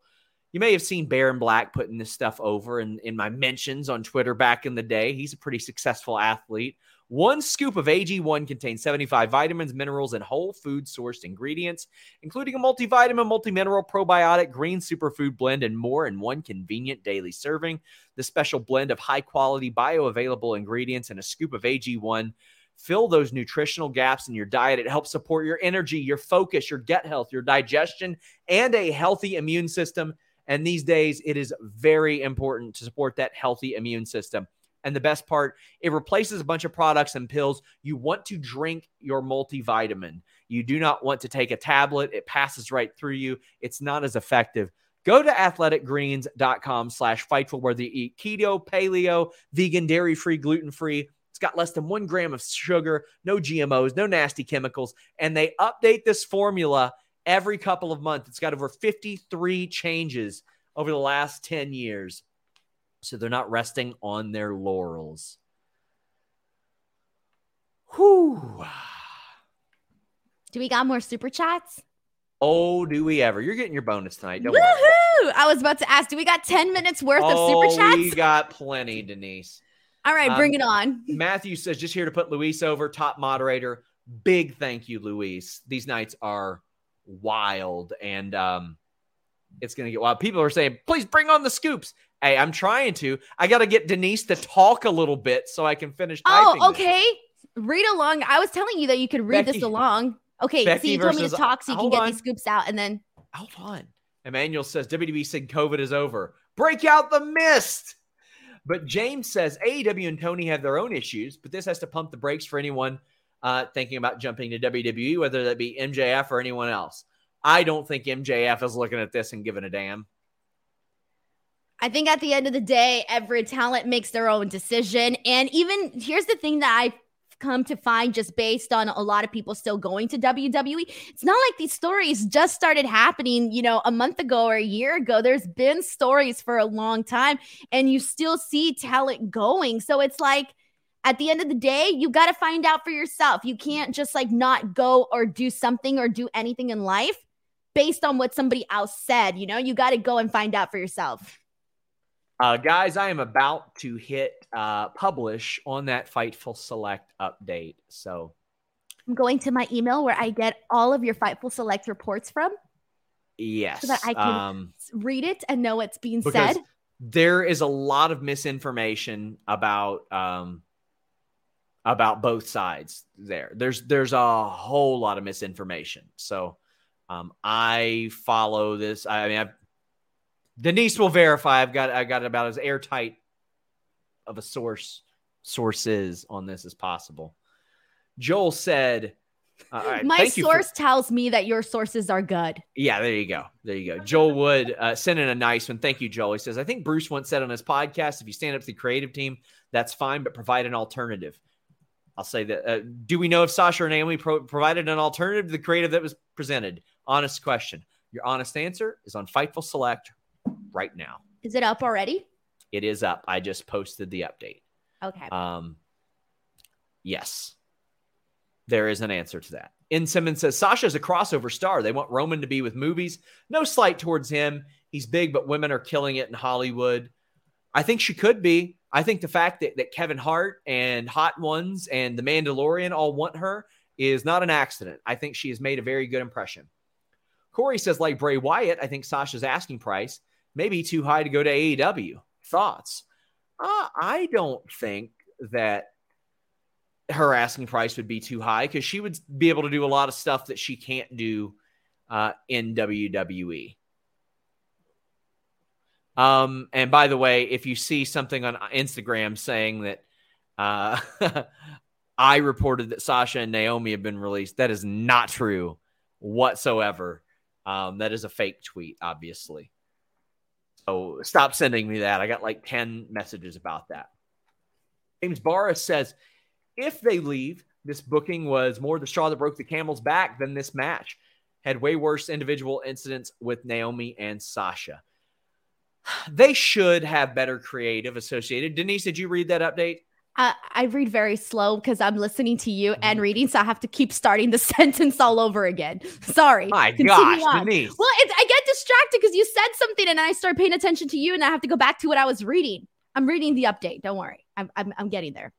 Speaker 2: you may have seen Baron Black putting this stuff over in, in my mentions on Twitter back in the day. He's a pretty successful athlete. One scoop of AG1 contains 75 vitamins, minerals, and whole food sourced ingredients, including a multivitamin, multimineral, probiotic, green superfood blend, and more in one convenient daily serving. The special blend of high quality, bioavailable ingredients and a scoop of AG1 fill those nutritional gaps in your diet. It helps support your energy, your focus, your gut health, your digestion, and a healthy immune system. And these days, it is very important to support that healthy immune system. And the best part, it replaces a bunch of products and pills. You want to drink your multivitamin. You do not want to take a tablet. It passes right through you. It's not as effective. Go to athleticgreens.com slash fightful where they eat keto, paleo, vegan, dairy-free, gluten-free. It's got less than one gram of sugar, no GMOs, no nasty chemicals. And they update this formula every couple of months. It's got over 53 changes over the last 10 years. So they're not resting on their laurels. Whew.
Speaker 1: Do we got more super chats?
Speaker 2: Oh, do we ever? You're getting your bonus tonight. Don't worry.
Speaker 1: I was about to ask, do we got 10 minutes worth
Speaker 2: oh,
Speaker 1: of super chats?
Speaker 2: we got plenty, Denise.
Speaker 1: All right, bring
Speaker 2: Um,
Speaker 1: it on.
Speaker 2: Matthew says, just here to put Luis over, top moderator. Big thank you, Luis. These nights are wild and um it's gonna get wild. People are saying, please bring on the scoops. Hey, I'm trying to. I gotta get Denise to talk a little bit so I can finish typing.
Speaker 1: Oh,
Speaker 2: this.
Speaker 1: okay. Read along. I was telling you that you could read
Speaker 2: Becky-
Speaker 1: this along. Okay,
Speaker 2: Becky
Speaker 1: so you told me to talk so you can get
Speaker 2: on.
Speaker 1: these scoops out and then
Speaker 2: Hold on. Emmanuel says WWE said COVID is over. Break out the mist. But James says AEW and Tony have their own issues, but this has to pump the brakes for anyone uh, thinking about jumping to WWE, whether that be MJF or anyone else. I don't think MJF is looking at this and giving a damn.
Speaker 1: I think at the end of the day, every talent makes their own decision. And even here's the thing that I've come to find just based on a lot of people still going to WWE. It's not like these stories just started happening, you know, a month ago or a year ago. There's been stories for a long time and you still see talent going. So it's like, at the end of the day, you got to find out for yourself. You can't just like not go or do something or do anything in life based on what somebody else said. You know, you got to go and find out for yourself.
Speaker 2: Uh, guys, I am about to hit uh, publish on that Fightful Select update. So,
Speaker 1: I'm going to my email where I get all of your Fightful Select reports from.
Speaker 2: yes.
Speaker 1: So that I can
Speaker 2: um,
Speaker 1: Read it and know what's being said.
Speaker 2: there is a lot of misinformation about um about both sides there there's there's a whole lot of misinformation so Um, I follow this. I mean, I've, Denise will verify. I've got I got about as airtight of a source sources on this as possible. Joel said, uh,
Speaker 1: "My source for- tells me that your sources are good."
Speaker 2: Yeah, there you go. There you go. Joel Wood uh, sent in a nice one. Thank you, Joel. He says, "I think Bruce once said on his podcast, if you stand up to the creative team, that's fine, but provide an alternative." I'll say that. Uh, do we know if Sasha or Naomi pro- provided an alternative to the creative that was presented? Honest question. Your honest answer is on Fightful Select right now.
Speaker 1: Is it up already?
Speaker 2: It is up. I just posted the update.
Speaker 1: Okay.
Speaker 2: Um, yes, there is an answer to that. In Simmons says Sasha's a crossover star. They want Roman to be with movies. No slight towards him. He's big, but women are killing it in Hollywood. I think she could be. I think the fact that, that Kevin Hart and Hot Ones and The Mandalorian all want her is not an accident. I think she has made a very good impression. Corey says, like Bray Wyatt, I think Sasha's asking price may be too high to go to AEW. Thoughts? Uh, I don't think that her asking price would be too high because she would be able to do a lot of stuff that she can't do uh, in WWE. Um, and by the way, if you see something on Instagram saying that uh, *laughs* I reported that Sasha and Naomi have been released, that is not true whatsoever. Um, that is a fake tweet, obviously. So stop sending me that. I got like 10 messages about that. James Barra says if they leave, this booking was more the straw that broke the camel's back than this match. Had way worse individual incidents with Naomi and Sasha. *sighs* They should have better creative associated. Denise, did you read that update?
Speaker 1: Uh, I read very slow because I'm listening to you and mm-hmm. reading, so I have to keep starting the *laughs* sentence all over again. Sorry.
Speaker 2: My Continue gosh, on. Denise.
Speaker 1: Well, I get distracted because you said something and I start paying attention to you, and I have to go back to what I was reading. I'm reading the update. Don't worry, I'm I'm, I'm getting there.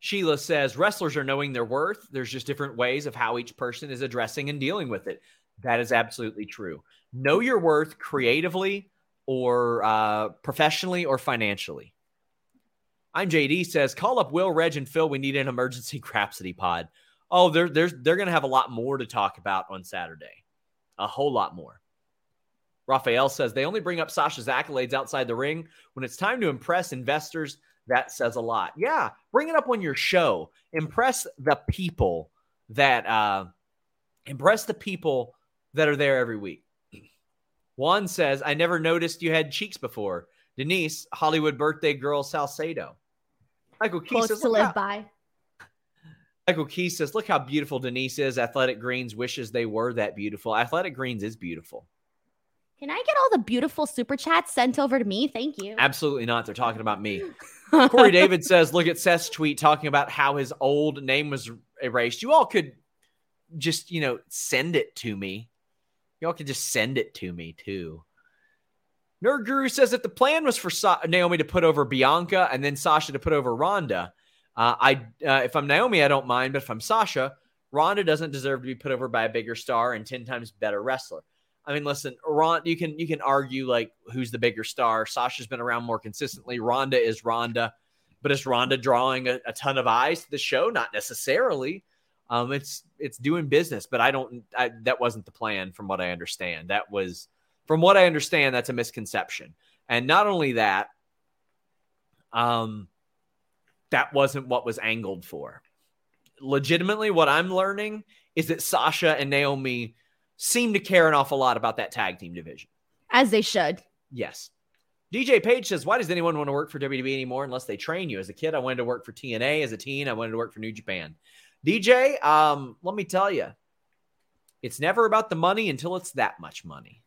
Speaker 2: Sheila says wrestlers are knowing their worth. There's just different ways of how each person is addressing and dealing with it. That is absolutely true. Know your worth creatively or uh, professionally or financially. I'm JD says, call up Will, Reg, and Phil. We need an emergency *laughs* Grapsody pod. Oh, they're they're they're gonna have a lot more to talk about on Saturday. A whole lot more. Raphael says they only bring up Sasha's accolades outside the ring. When it's time to impress investors, that says a lot. Yeah, bring it up on your show. Impress the people that uh impress the people that are there every week. Juan says, I never noticed you had cheeks before. Denise, Hollywood birthday girl Salcedo. Michael Close
Speaker 1: says, to live by.
Speaker 2: Michael Key says, look how beautiful Denise is. Athletic Greens wishes they were that beautiful. Athletic Greens is beautiful.
Speaker 1: Can I get all the beautiful super chats sent over to me? Thank you.
Speaker 2: Absolutely not. They're talking about me. Corey *laughs* David says, look at Seth's tweet talking about how his old name was erased. You all could just, you know, send it to me. Y'all could just send it to me too. Nerd Guru says that the plan was for Sa- Naomi to put over Bianca and then Sasha to put over Ronda. Uh, I, uh, if I'm Naomi, I don't mind, but if I'm Sasha, Ronda doesn't deserve to be put over by a bigger star and ten times better wrestler. I mean, listen, Ron, you can you can argue like who's the bigger star. Sasha's been around more consistently. Ronda is Ronda, but is Ronda drawing a, a ton of eyes to the show? Not necessarily. Um, it's it's doing business, but I don't. I, that wasn't the plan, from what I understand. That was from what I understand, that's a misconception. And not only that, um, that wasn't what was angled for. Legitimately, what I'm learning is that Sasha and Naomi seem to care an awful lot about that tag team division.
Speaker 1: As they should.
Speaker 2: Yes. DJ Page says, Why does anyone want to work for WWE anymore unless they train you? As a kid, I wanted to work for TNA. As a teen, I wanted to work for New Japan. DJ, um, let me tell you, it's never about the money until it's that much money.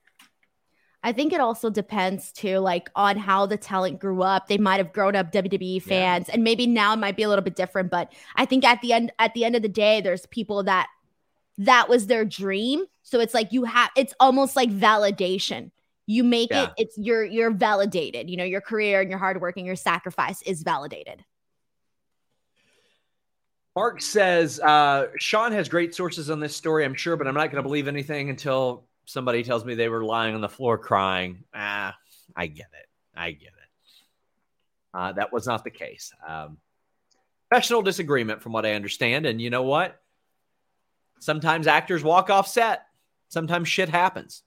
Speaker 1: I think it also depends too, like on how the talent grew up. They might have grown up WWE fans, yeah. and maybe now it might be a little bit different. But I think at the end, at the end of the day, there's people that that was their dream. So it's like you have, it's almost like validation. You make yeah. it, it's you're you're validated. You know, your career and your hard work and your sacrifice is validated.
Speaker 2: Mark says uh, Sean has great sources on this story, I'm sure, but I'm not going to believe anything until somebody tells me they were lying on the floor crying. Ah, I get it. I get it. Uh, that was not the case. Um, professional disagreement, from what I understand. And you know what? Sometimes actors walk off set. Sometimes shit happens.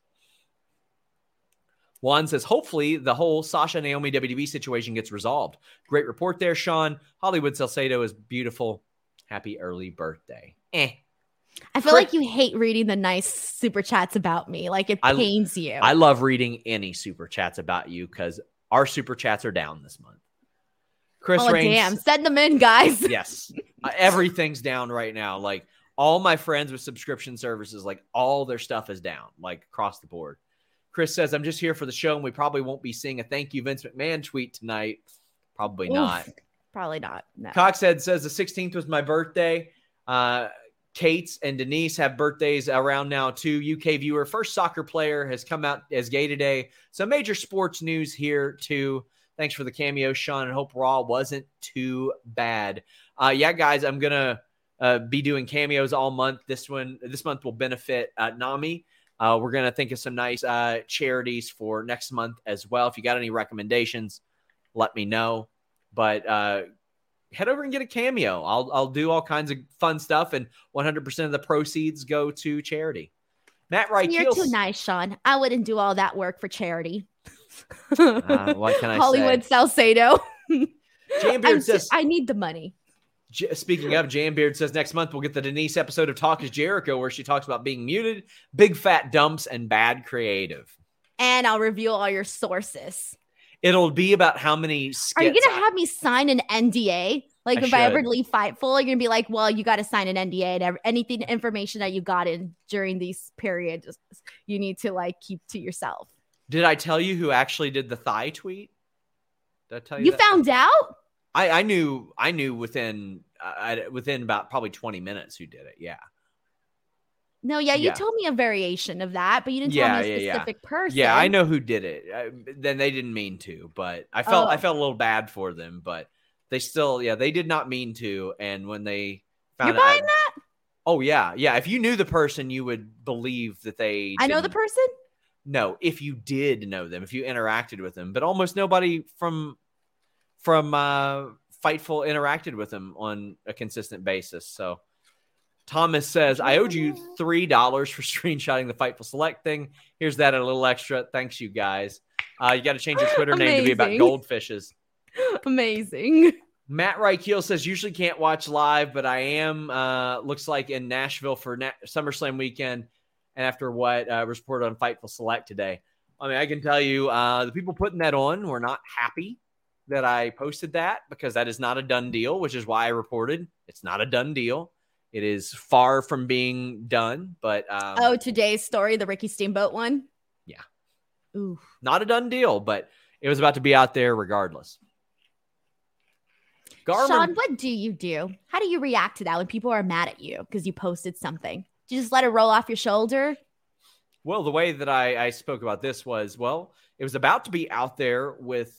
Speaker 2: Juan says, hopefully the whole Sasha Naomi WWE situation gets resolved. Great report there, Sean. Hollywood Salcedo is beautiful. Happy early birthday. Eh.
Speaker 1: I feel like you hate reading the nice super chats about me. Like it
Speaker 2: I-
Speaker 1: pains you.
Speaker 2: I love reading any super chats about you because our super chats are down this month. Chris
Speaker 1: oh
Speaker 2: Raines,
Speaker 1: damn, send them in, guys. *laughs*
Speaker 2: yes, everything's down right now. Like all my friends with subscription services, like all their stuff is down, like across the board. Chris says, "I'm just here for the show, and we probably won't be seeing a thank you Vince McMahon tweet tonight. Probably
Speaker 1: Oof.
Speaker 2: not."
Speaker 1: Probably not. No.
Speaker 2: Coxhead says the 16th was my birthday. Uh, Kate's and Denise have birthdays around now too. UK viewer, first soccer player, has come out as gay today. So major sports news here too. Thanks for the cameo, Sean, and hope Raw wasn't too bad. Uh, yeah, guys, I'm gonna uh, be doing cameos all month. This one, this month will benefit uh, Nami. Uh, we're gonna think of some nice uh, charities for next month as well. If you got any recommendations, let me know. But uh, head over and get a cameo. I'll I'll do all kinds of fun stuff, and 100% of the proceeds go to charity. Matt Wright,
Speaker 1: You're too nice, Sean. I wouldn't do all that work for charity.
Speaker 2: Uh, what can I
Speaker 1: Hollywood Salcedo. *laughs*
Speaker 2: Jan
Speaker 1: I'm
Speaker 2: Beard says.
Speaker 1: I need the money.
Speaker 2: J- Speaking of, Jan Beard says next month we'll get the Denise episode of Talk is Jericho where she talks about being muted, big fat dumps, and bad creative.
Speaker 1: And I'll reveal all your sources.
Speaker 2: It'll be about how many. Skits
Speaker 1: Are you gonna
Speaker 2: I-
Speaker 1: have me sign an NDA? Like
Speaker 2: I
Speaker 1: if I ever
Speaker 2: should.
Speaker 1: leave Fightful, you're gonna be like, "Well, you got to sign an NDA and anything information that you got in during these periods, you need to like keep to yourself."
Speaker 2: Did I tell you who actually did the thigh tweet? Did I tell you?
Speaker 1: You found out?
Speaker 2: I, I knew. I knew within uh, within about probably 20 minutes who did it. Yeah.
Speaker 1: No, yeah, you
Speaker 2: Yeah.
Speaker 1: told me a variation of that, but you didn't
Speaker 2: Yeah,
Speaker 1: tell me a
Speaker 2: yeah, yeah.
Speaker 1: specific person.
Speaker 2: Yeah, I know who did it. Uh, then they didn't mean to, but I felt I
Speaker 1: Oh.
Speaker 2: felt a little bad for them, but they still, yeah, they did not mean to. And when they found
Speaker 1: You're
Speaker 2: out,
Speaker 1: buying that?
Speaker 2: oh yeah, yeah. If you knew the person, you would believe that they.
Speaker 1: I know the person.
Speaker 2: No, if you did know them, if you interacted with them, but almost nobody from from uh, Fightful interacted with them on a consistent basis. So Thomas says, "I owed you three dollars for *laughs* screenshotting the Fightful Select thing. Here's that a little extra. Thanks, you guys. Uh, you got to change your Twitter name to be about goldfishes." *laughs*
Speaker 1: Amazing.
Speaker 2: Matt Reichel says, "Usually can't watch live, but I am. Uh, looks like in Nashville for Na- SummerSlam weekend." And after what uh, was reported on Fightful Select today, I mean, I can tell you, uh, the people putting that on were not happy that I posted that because that is not a done deal, which is why I reported it's not a done deal. It is far from being done, but um,
Speaker 1: Oh, today's story, the Ricky Steamboat one.
Speaker 2: Yeah.
Speaker 1: Ooh.
Speaker 2: not a done deal. But it was about to be out there regardless. Garmin,
Speaker 1: Sean, what do you do? How do you react to that when people are mad at you because you posted something? Do you just let it roll off your shoulder?
Speaker 2: Well, the way that I, I spoke about this was well, it was about to be out there with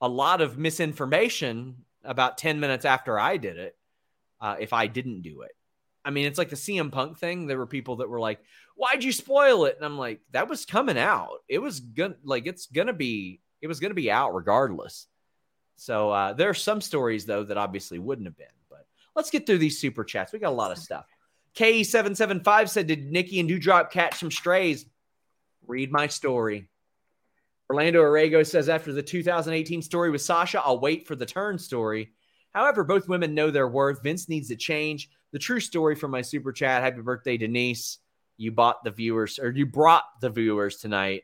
Speaker 2: a lot of misinformation about 10 minutes after I did it, uh, if I didn't do it. I mean, it's like the CM Punk thing. There were people that were like, why'd you spoil it? And I'm like, that was coming out. It was gonna, like, it's gonna be, it was gonna be out regardless. So uh, there are some stories, though, that obviously wouldn't have been. But let's get through these super chats. We got a lot of stuff. K775 said, Did Nikki and Doudrop catch some strays? Read my story. Orlando Arrego says, After the 2018 story with Sasha, I'll wait for the turn story. However, both women know their worth. Vince needs to change. The true story from my super chat. Happy birthday, Denise. You bought the viewers, or you brought the viewers tonight.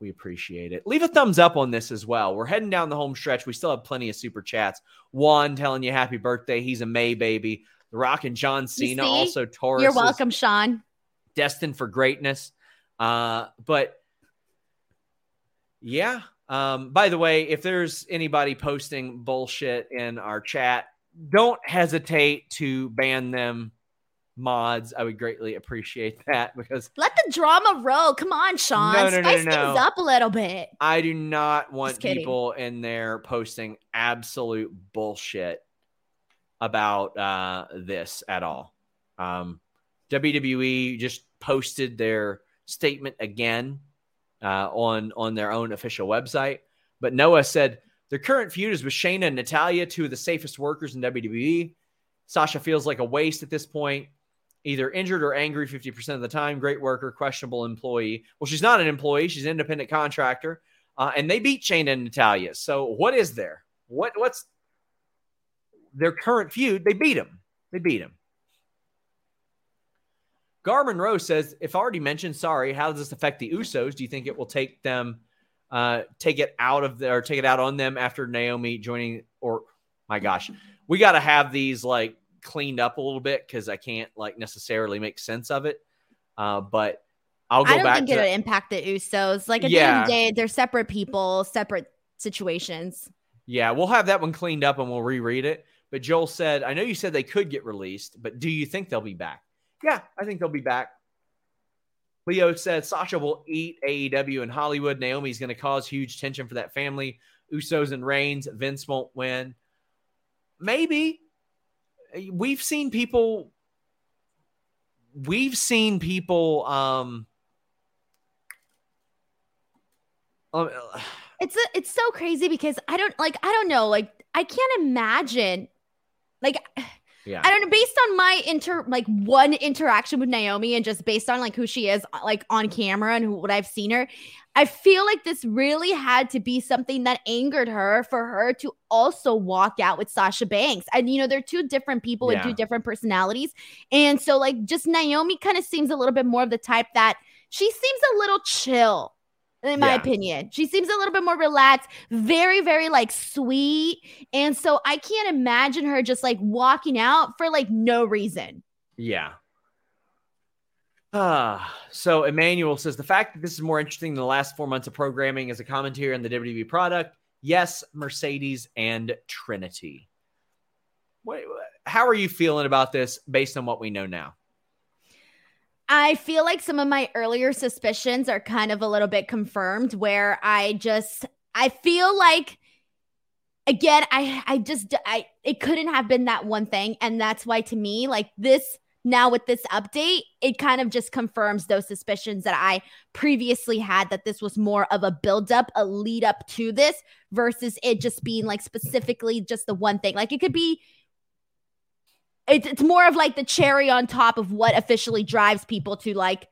Speaker 2: We appreciate it. Leave a thumbs up on this as well. We're heading down the home stretch. We still have plenty of super chats. Juan telling you happy birthday. He's a May baby. The Rock and John Cena, also Taurus.
Speaker 1: You're welcome, Sean.
Speaker 2: Destined for greatness. Uh, but yeah. Um, by the way, if there's anybody posting bullshit in our chat, don't hesitate to ban them mods. I would greatly appreciate *laughs* that because
Speaker 1: Let the drama roll. Come on, Sean.
Speaker 2: No, no, no,
Speaker 1: Spice
Speaker 2: no,
Speaker 1: things
Speaker 2: no.
Speaker 1: up a little bit.
Speaker 2: I do not want people in there posting absolute bullshit about uh, this at all. Um, WWE just posted their statement again uh, on on their own official website, but Noah said their current feud is with Shayna and Natalya, two of the safest workers in WWE. Sasha feels like a waste at this point. either injured or angry 50% of the time. Great worker, questionable employee. Well, she's not an employee, she's an independent contractor. Uh, and they beat Shayna and Natalya. So what is there? What what's their current feud? They beat them. They beat him. Garmin Rose says, if already mentioned, sorry, how does this affect the Usos? Do you think it will take them uh take it out of their take it out on them after Naomi joining or my gosh, we gotta have these like cleaned up a little bit because I can't like necessarily make sense of it. Uh, but I'll go
Speaker 1: I don't
Speaker 2: back
Speaker 1: think
Speaker 2: to
Speaker 1: it'll impact the Usos. Like at the end of the day, they're separate people, separate situations.
Speaker 2: Yeah, we'll have that one cleaned up and we'll reread it. But Joel said, I know you said they could get released, but do you think they'll be back? Yeah, I think they'll be back. Leo said Sasha will eat AEW in Hollywood. Naomi's going to cause huge tension for that family. Usos and Reigns. Vince won't win. Maybe. We've seen people. We've seen people. Um, um,
Speaker 1: It's a, it's so crazy because I don't like I don't know like I can't imagine like
Speaker 2: yeah.
Speaker 1: I don't know based on my inter like one interaction with Naomi and just based on like who she is uh, like on camera and who, what I've seen her I feel like this really had to be something that angered her for her to also walk out with Sasha Banks. And you know, they're two different people with two different personalities. And so like just Naomi kind of seems a little bit more of the type that she seems a little chill. In my
Speaker 2: Yeah.
Speaker 1: opinion, she seems a little bit more relaxed, very, very like sweet. And so I can't imagine her just like walking out for like no reason.
Speaker 2: Yeah. Ah, so Emmanuel says the fact that this is more interesting than the last four months of programming as a commentary on the WWE product. Yes, Mercedes and Trinity. What, how are you feeling about this based on what we know now?
Speaker 1: I feel like some of my earlier suspicions are kind of a little bit confirmed where I just I feel like again I I just I it couldn't have been that one thing. And that's why to me like this now with this update it kind of just confirms those suspicions that I previously had that this was more of a build up a lead up to this versus it just being like specifically just the one thing. Like it could be it's, it's more of like the cherry on top of what officially drives people to like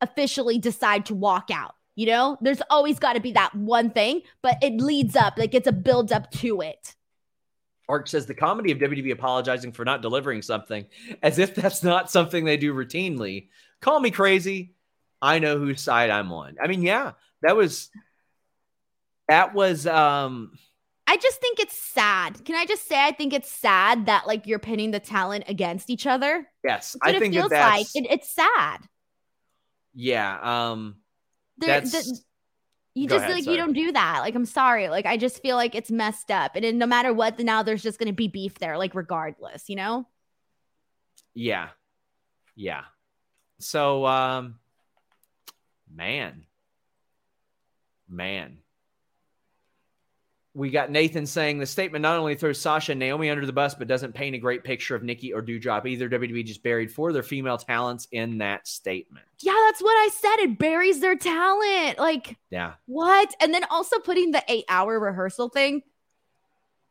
Speaker 1: officially decide to walk out. You know, there's always got to be that one thing, but it leads up, like it's a build up to it.
Speaker 2: Ark says the comedy of WWE apologizing for not delivering something as if that's not something they do routinely. Call me crazy. I know whose side I'm on. I mean, yeah, that was that was um
Speaker 1: I just think it's sad. Can I just say I think it's sad that like you're pinning the talent against each other?
Speaker 2: yes, I
Speaker 1: it
Speaker 2: think that
Speaker 1: feels like. It, it's sad.
Speaker 2: yeah, um
Speaker 1: There-
Speaker 2: That's-
Speaker 1: the- you just
Speaker 2: ahead,
Speaker 1: like
Speaker 2: sorry.
Speaker 1: you don't do that. Like I'm sorry. Like I just feel like it's messed up. And then no matter what, now there's just gonna be beef there, like regardless, you know?
Speaker 2: Yeah. Yeah. So um man. Man. We got Nathan saying the statement not only throws Sasha and Naomi under the bus, but doesn't paint a great picture of Nikki or Doudrop either. WWE just buried four of their female talents in that statement.
Speaker 1: Yeah, that's what I said. It buries their talent. Like
Speaker 2: Yeah.
Speaker 1: What? And then also putting the eight hour rehearsal thing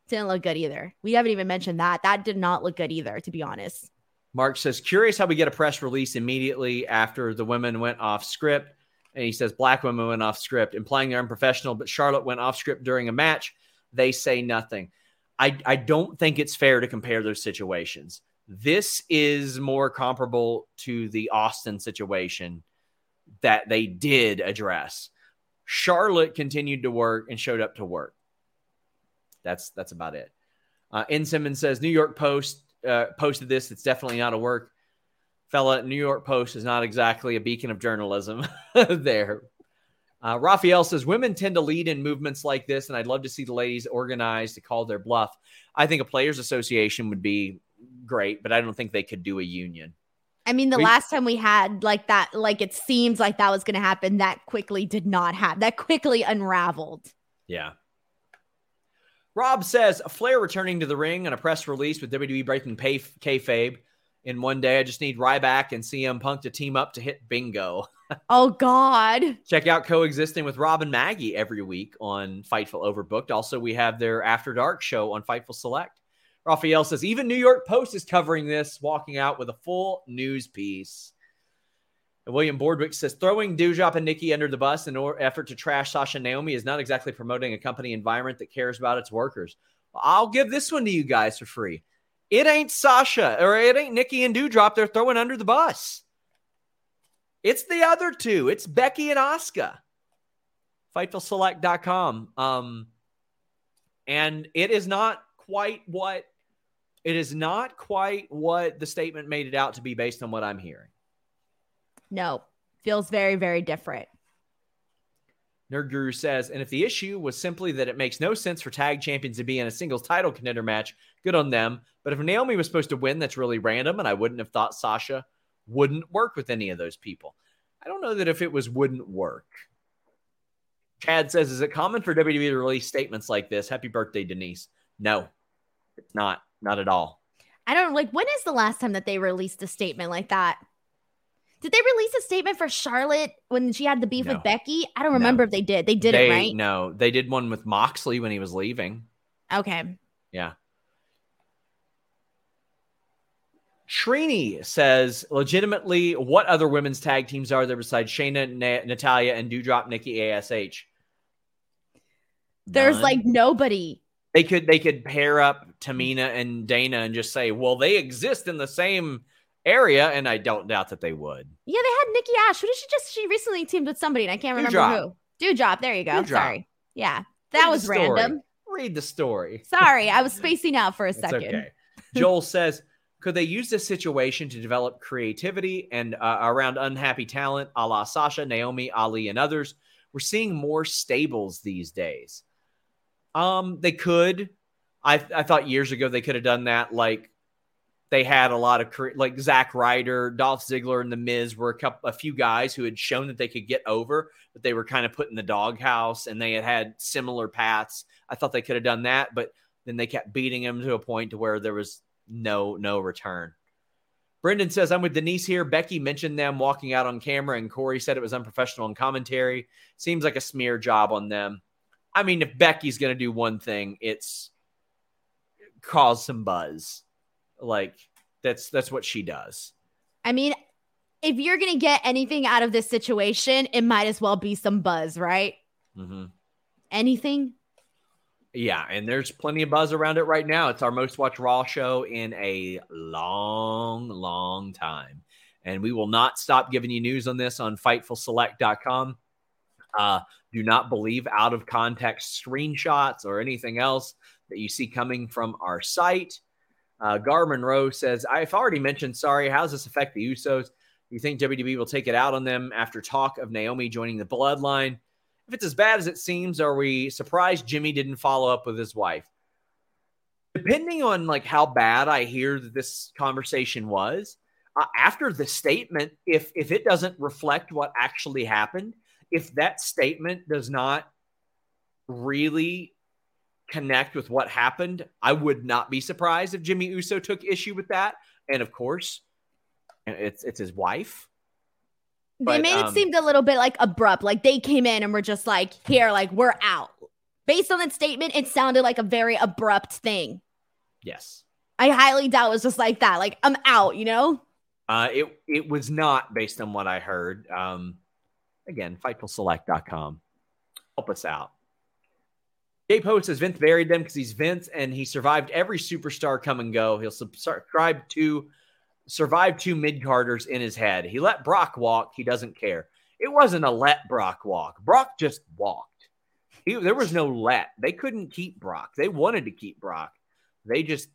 Speaker 1: didn't look good either. We haven't even mentioned that. That did not look good either, to be honest.
Speaker 2: Mark says, curious how we get a press release immediately after the women went off script. And he says, black women went off script, implying they're unprofessional, but Charlotte went off script during a match. They say nothing. I, I don't think it's fair to compare those situations. This is more comparable to the Austin situation that they did address. Charlotte continued to work and showed up to work. That's that's about it. Uh, N. Simmons says New York Post uh, posted this. It's definitely not a work. Fella, New York Post is not exactly a beacon of journalism *laughs* there. Uh, Raphael says women tend to lead in movements like this, and I'd love to see the ladies organized to call their bluff. I think a players' association would be great, but I don't think they could do a union.
Speaker 1: I mean, the
Speaker 2: We-
Speaker 1: last time we had like that, like it seems like that was going to happen, that quickly did not happen. That quickly unraveled.
Speaker 2: Yeah. Rob says a Flair returning to the ring and a press release with WWE breaking pay kayfabe in one day. I just need Ryback and CM Punk to team up to hit bingo.
Speaker 1: Oh, God. *laughs*
Speaker 2: Check out coexisting with Rob and Maggie every week on Fightful Overbooked. Also, we have their After Dark show on Fightful Select. Raphael says even New York Post is covering this, walking out with a full news piece. And William Boardwick says throwing Doudrop and Nikki under the bus in order effort to trash Sasha Naomi is not exactly promoting a company environment that cares about its workers. I'll give this one to you guys for free. It ain't Sasha or it ain't Nikki and Doudrop they're throwing under the bus. It's the other two. It's Becky and Asuka. FightfulSelect.com. Um, and it is not quite what it is not quite what the statement made it out to be based on what I'm hearing.
Speaker 1: No, feels very, very different.
Speaker 2: Nerd Guru says, and if the issue was simply that it makes no sense for tag champions to be in a singles title contender match, good on them. But if Naomi was supposed to win, that's really random, and I wouldn't have thought Sasha wouldn't work with any of those people. I don't know that if it was wouldn't work. Chad says, is it common for WWE to release statements like this? Happy birthday, Denise. No, it's not. Not at all.
Speaker 1: I don't like when is the last time that they released a statement like that? Did they release a statement for Charlotte when she had the beef
Speaker 2: No.
Speaker 1: with Becky? I don't remember
Speaker 2: No.
Speaker 1: if they did. They did
Speaker 2: they,
Speaker 1: it right.
Speaker 2: No, they did one with Moxley when he was leaving.
Speaker 1: Okay.
Speaker 2: Yeah. Trini says, legitimately, what other women's tag teams are there besides Shayna, Na- Natalya, and Doudrop Nikki ASH?
Speaker 1: There's
Speaker 2: None.
Speaker 1: like nobody.
Speaker 2: they could they could pair up Tamina and Dana and just say, well, they exist in the same area, and I don't doubt that they would.
Speaker 1: Yeah, they had Nikki Ash. Who did she just? She recently teamed with somebody, and I can't remember
Speaker 2: Doudrop.
Speaker 1: who. Doudrop. There you go.
Speaker 2: Doudrop.
Speaker 1: Sorry. Yeah, that was random.
Speaker 2: Read the story.
Speaker 1: Sorry, I was *laughs* spacing out for a second.
Speaker 2: okay. *laughs* Joel says, could they use this situation to develop creativity and uh, around unhappy talent, a la Sasha, Naomi, Ali, and others? We're seeing more stables these days. Um, they could. I I thought years ago they could have done that. Like they had a lot of like Zack Ryder, Dolph Ziggler, and The Miz were a couple, a few guys who had shown that they could get over, but they were kind of put in the doghouse, and they had had similar paths. I thought they could have done that, but then they kept beating him to a point to where there was no no return. Brendan says, I'm with Denise here. Becky mentioned them walking out on camera, and Corey said it was unprofessional in commentary. Seems like a smear job on them. I mean, if Becky's going to do one thing, it's cause some buzz. Like that's that's what she does.
Speaker 1: I mean, if you're gonna get anything out of this situation, it might as well be some buzz, right?
Speaker 2: hmm
Speaker 1: Anything.
Speaker 2: Yeah, and there's plenty of buzz around it right now. It's our most watched Raw show in a long, long time. And we will not stop giving you news on this on FightfulSelect.com. Uh, do not believe out of context screenshots or anything else that you see coming from our site. Uh, Gar Monroe says, I've already mentioned, sorry, how does this affect the Usos? Do you think WWE will take it out on them after talk of Naomi joining the bloodline? If it's as bad as it seems, are we surprised Jimmy didn't follow up with his wife? Depending on like how bad I hear that this conversation was, uh, after the statement, if if it doesn't reflect what actually happened, if that statement does not really connect with what happened, I would not be surprised if Jimmy Uso took issue with that. And of course, it's it's his wife.
Speaker 1: They
Speaker 2: But,
Speaker 1: made it
Speaker 2: um,
Speaker 1: seem a little bit like abrupt. Like they came in and were just like, here, like we're out. Based on that statement, it sounded like a very abrupt thing.
Speaker 2: Yes.
Speaker 1: I highly doubt it was just like that. Like, I'm out, you know?
Speaker 2: Uh, it it was not based on what I heard. Um, again, fightfulselect.com. Help us out. Jay Post says Vince buried them because he's Vince and he survived every superstar come and go. He'll sub- subscribe to survive two mid carders in his head. He let Brock walk. He doesn't care. It wasn't a let Brock walk. Brock just walked. He, there was no let. They couldn't keep Brock. They wanted to keep Brock. They just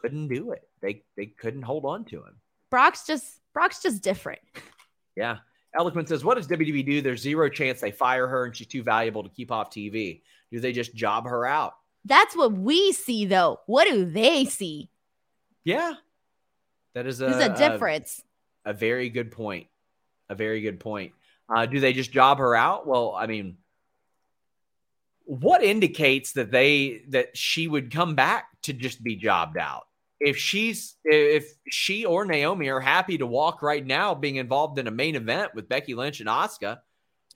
Speaker 2: couldn't do it. They they couldn't hold on to him.
Speaker 1: Brock's just Brock's just different.
Speaker 2: Yeah. Eloquent says, What does WWE do? There's zero chance they fire her and she's too valuable to keep off TV. Do they just job her out?
Speaker 1: That's what we see though. What do they see?
Speaker 2: Yeah. That is a,
Speaker 1: a difference.
Speaker 2: A, a very good point. A very good point. Uh, do they just job her out? Well, I mean, what indicates that they that she would come back to just be jobbed out? If she's if she or Naomi are happy to walk right now, being involved in a main event with Becky Lynch and Asuka,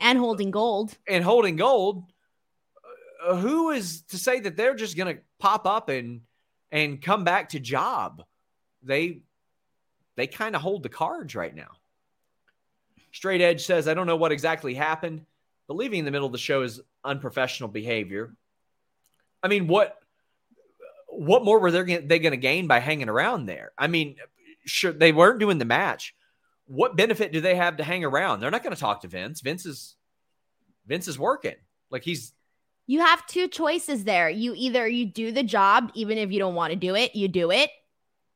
Speaker 1: and holding gold.
Speaker 2: and holding gold, who is to say that they're just going to pop up and and come back to job. They they kind of hold the cards right now. Straight Edge says, I don't know what exactly happened, but leaving in the middle of the show is unprofessional behavior. I mean, what what more were they they going to gain by hanging around there? I mean, sure they weren't doing the match. What benefit do they have to hang around? They're not going to talk to Vince. Vince is Vince is working. Like he's
Speaker 1: you have two choices there. You either you do the job even if you don't want to do it, you do it.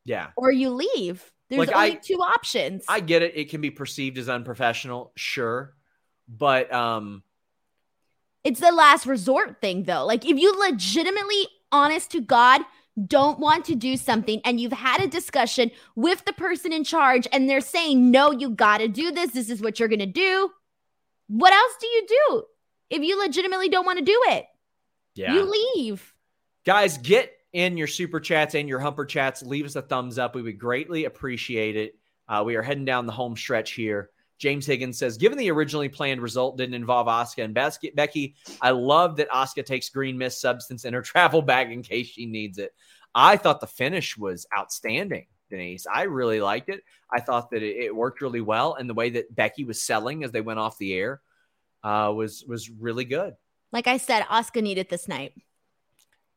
Speaker 2: Yeah.
Speaker 1: Or you leave. There's
Speaker 2: Like,
Speaker 1: only
Speaker 2: I-
Speaker 1: two options.
Speaker 2: I get it. It can be perceived as unprofessional, sure. But um
Speaker 1: It's the last resort thing, though. Like, if you legitimately, honest to God, don't want to do something and you've had a discussion with the person in charge and they're saying, no, you got to do this. This is what you're going to do. What else do you do if you legitimately don't want to do it?
Speaker 2: yeah.
Speaker 1: You leave.
Speaker 2: Guys, get in your super chats and your humper chats. Leave us a thumbs up. We would greatly appreciate it. Uh, we are heading down the home stretch here. James Higgins says, given the originally planned result didn't involve Asuka and Becky, I love that Asuka takes green mist substance in her *laughs* travel bag in case she needs it. I thought the finish was outstanding, Denise. I really liked it. I thought that it, it worked really well, and the way that Becky was selling as they went off the air uh, was was really good.
Speaker 1: Like I said, Asuka needed this night.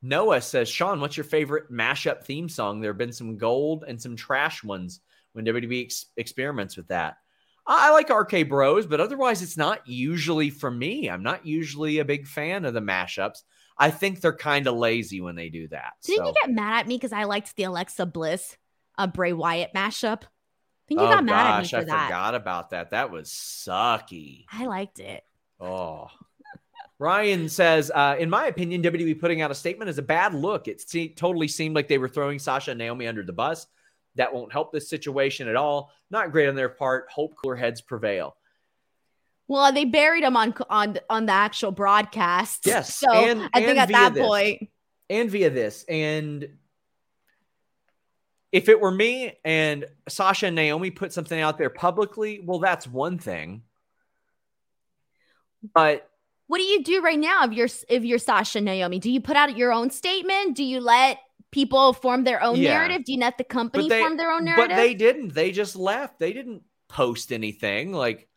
Speaker 2: Noah says, Sean, what's your favorite mashup theme song? There have been some gold and some trash ones when WWE ex- experiments with that. I, I like RK Bros, but otherwise, it's not usually for me. I'm not usually a big fan of the mashups. I think they're kind of lazy when they do that.
Speaker 1: Didn't
Speaker 2: so-
Speaker 1: you get mad at me because I liked the Alexa Bliss uh, Bray Wyatt mashup? I think you
Speaker 2: oh
Speaker 1: got mad
Speaker 2: gosh,
Speaker 1: at me for
Speaker 2: I
Speaker 1: that.
Speaker 2: I forgot about that. That was sucky.
Speaker 1: I liked it.
Speaker 2: Oh. Ryan says, uh, in my opinion, WWE putting out a statement is a bad look. It se- totally seemed like they were throwing Sasha and Naomi under the bus. That won't help this situation at all. Not great on their part. Hope cooler heads prevail.
Speaker 1: Well, they buried him on on on the actual broadcast.
Speaker 2: Yes,
Speaker 1: So
Speaker 2: and-
Speaker 1: I think at that
Speaker 2: this.
Speaker 1: point,
Speaker 2: And via this. And if it were me and Sasha and Naomi put something out there publicly, well, that's one thing. But
Speaker 1: what do you do right now if you're if you're Sasha Naomi? Do you put out your own statement? Do you let people form their own
Speaker 2: Yeah.
Speaker 1: narrative? Do you let the company
Speaker 2: they,
Speaker 1: form their own narrative?
Speaker 2: but they didn't. They just left. They didn't post anything. Like,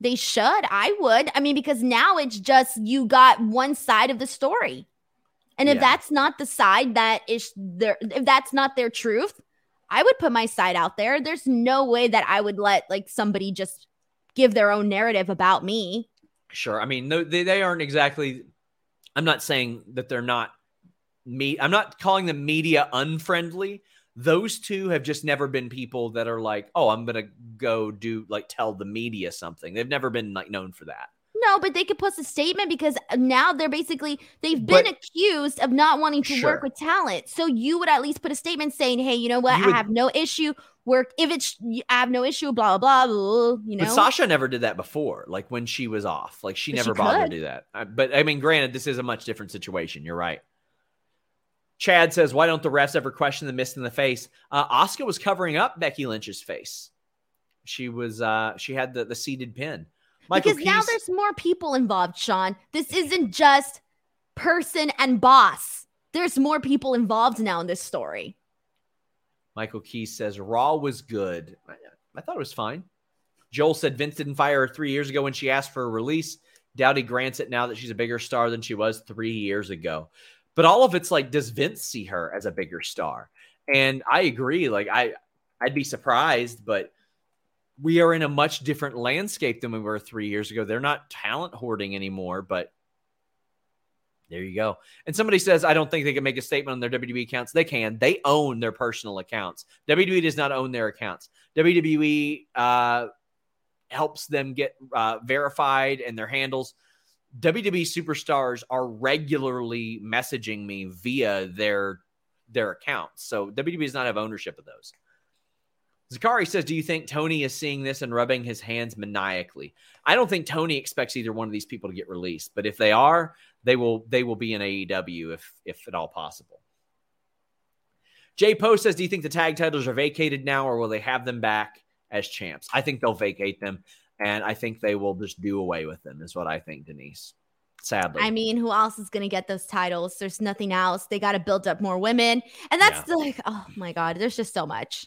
Speaker 1: They should. I would. I mean, because now it's just you got one side of the story. And if
Speaker 2: Yeah.
Speaker 1: that's not the side that is their if that's not their truth, I would put my side out there. There's no way that I would let like somebody just give their own narrative about me.
Speaker 2: Sure. I mean, they, they aren't exactly. I'm not saying that they're not me. I'm not calling them media unfriendly. Those two have just never been people that are like, oh, I'm gonna go do like tell the media something. They've never been like known for that.
Speaker 1: No, but they could post a statement because now they're basically they've been
Speaker 2: But-
Speaker 1: accused of not wanting to
Speaker 2: Sure.
Speaker 1: work with talent. So you would at least put a statement saying, "Hey, you know what?
Speaker 2: You
Speaker 1: I
Speaker 2: would-
Speaker 1: have no issue work if it's I have no issue blah blah blah, you know."
Speaker 2: But Sasha never did that before. Like when she was off, like she
Speaker 1: But
Speaker 2: never
Speaker 1: she
Speaker 2: bothered
Speaker 1: could.
Speaker 2: to do that. But I mean, granted, this is a much different situation. You're right. Chad says, "Why don't the refs ever question the mist in the face?" Uh, Asuka was covering up Becky Lynch's face. She was. uh She had the the seated pin. Michael
Speaker 1: because now there's more people involved, Sean. This isn't just person and boss. There's more people involved now in this story.
Speaker 2: Michael Keys says Raw was good. I, I thought it was fine. Joel said Vince didn't fire her three years ago when she asked for a release. He grants it now that she's a bigger star than she was three years ago. But all of it's like, does Vince see her as a bigger star? And I agree. Like I, I'd be surprised, but we are in a much different landscape than we were three years ago. They're not talent hoarding anymore, but there you go. And somebody says, I don't think they can make a statement on their WWE accounts. They can. They own their personal accounts. WWE does not own their accounts. WWE uh, helps them get uh, verified and their handles. WWE superstars are regularly messaging me via their their accounts. So WWE does not have ownership of those. Zakari says, Do you think Tony is seeing this and rubbing his hands maniacally? I don't think Tony expects either one of these people to get released, but if they are, they will they will be in AEW if if at all possible. Jay Post says, Do you think the tag titles are vacated now or will they have them back as champs? I think they'll vacate them and I think they will just do away with them, is what I think, Denise. Sadly,
Speaker 1: I mean, who else is going to get those titles? There's nothing else. They got to build up more women. And that's
Speaker 2: Yeah.
Speaker 1: like, oh my God, there's just so much.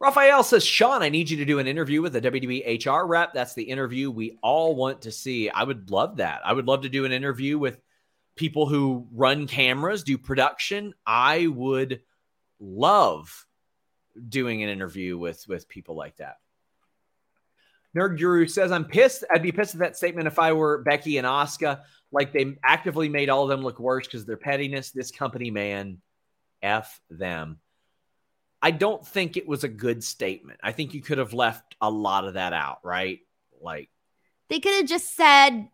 Speaker 2: Raphael says, Sean, I need you to do an interview with a WWE HR rep. That's the interview we all want to see. I would love that. I would love to do an interview with people who run cameras, do production. I would love doing an interview with with people like that. Nerd Guru says, I'm pissed. I'd be pissed at that statement if I were Becky and Asuka. Like they actively made all of them look worse because of their pettiness. This company, man, F them. I don't think it was a good statement. I think you could have left a lot of that out, right? Like,
Speaker 1: They could have just said,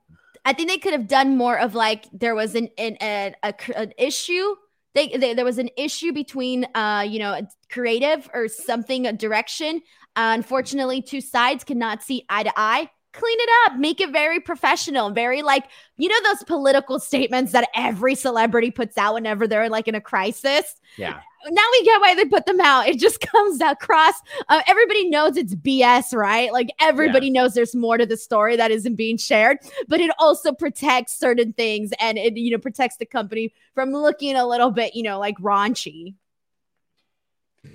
Speaker 1: I think they could have done more of like there was an an, an, a, an issue. They, they there was an issue between uh you know creative or something a direction. Uh, unfortunately, two sides cannot see eye to eye. Clean it up, make it very professional, very like you know those political statements that every celebrity puts out whenever they're like in a crisis.
Speaker 2: yeah.
Speaker 1: Now we get why they put them out. It just *laughs* comes across. Uh, everybody knows it's BS, right? Like everybody knows there's more to the story that isn't being shared, but it also protects certain things and it, you know, protects the company from looking a little bit, you know, like raunchy.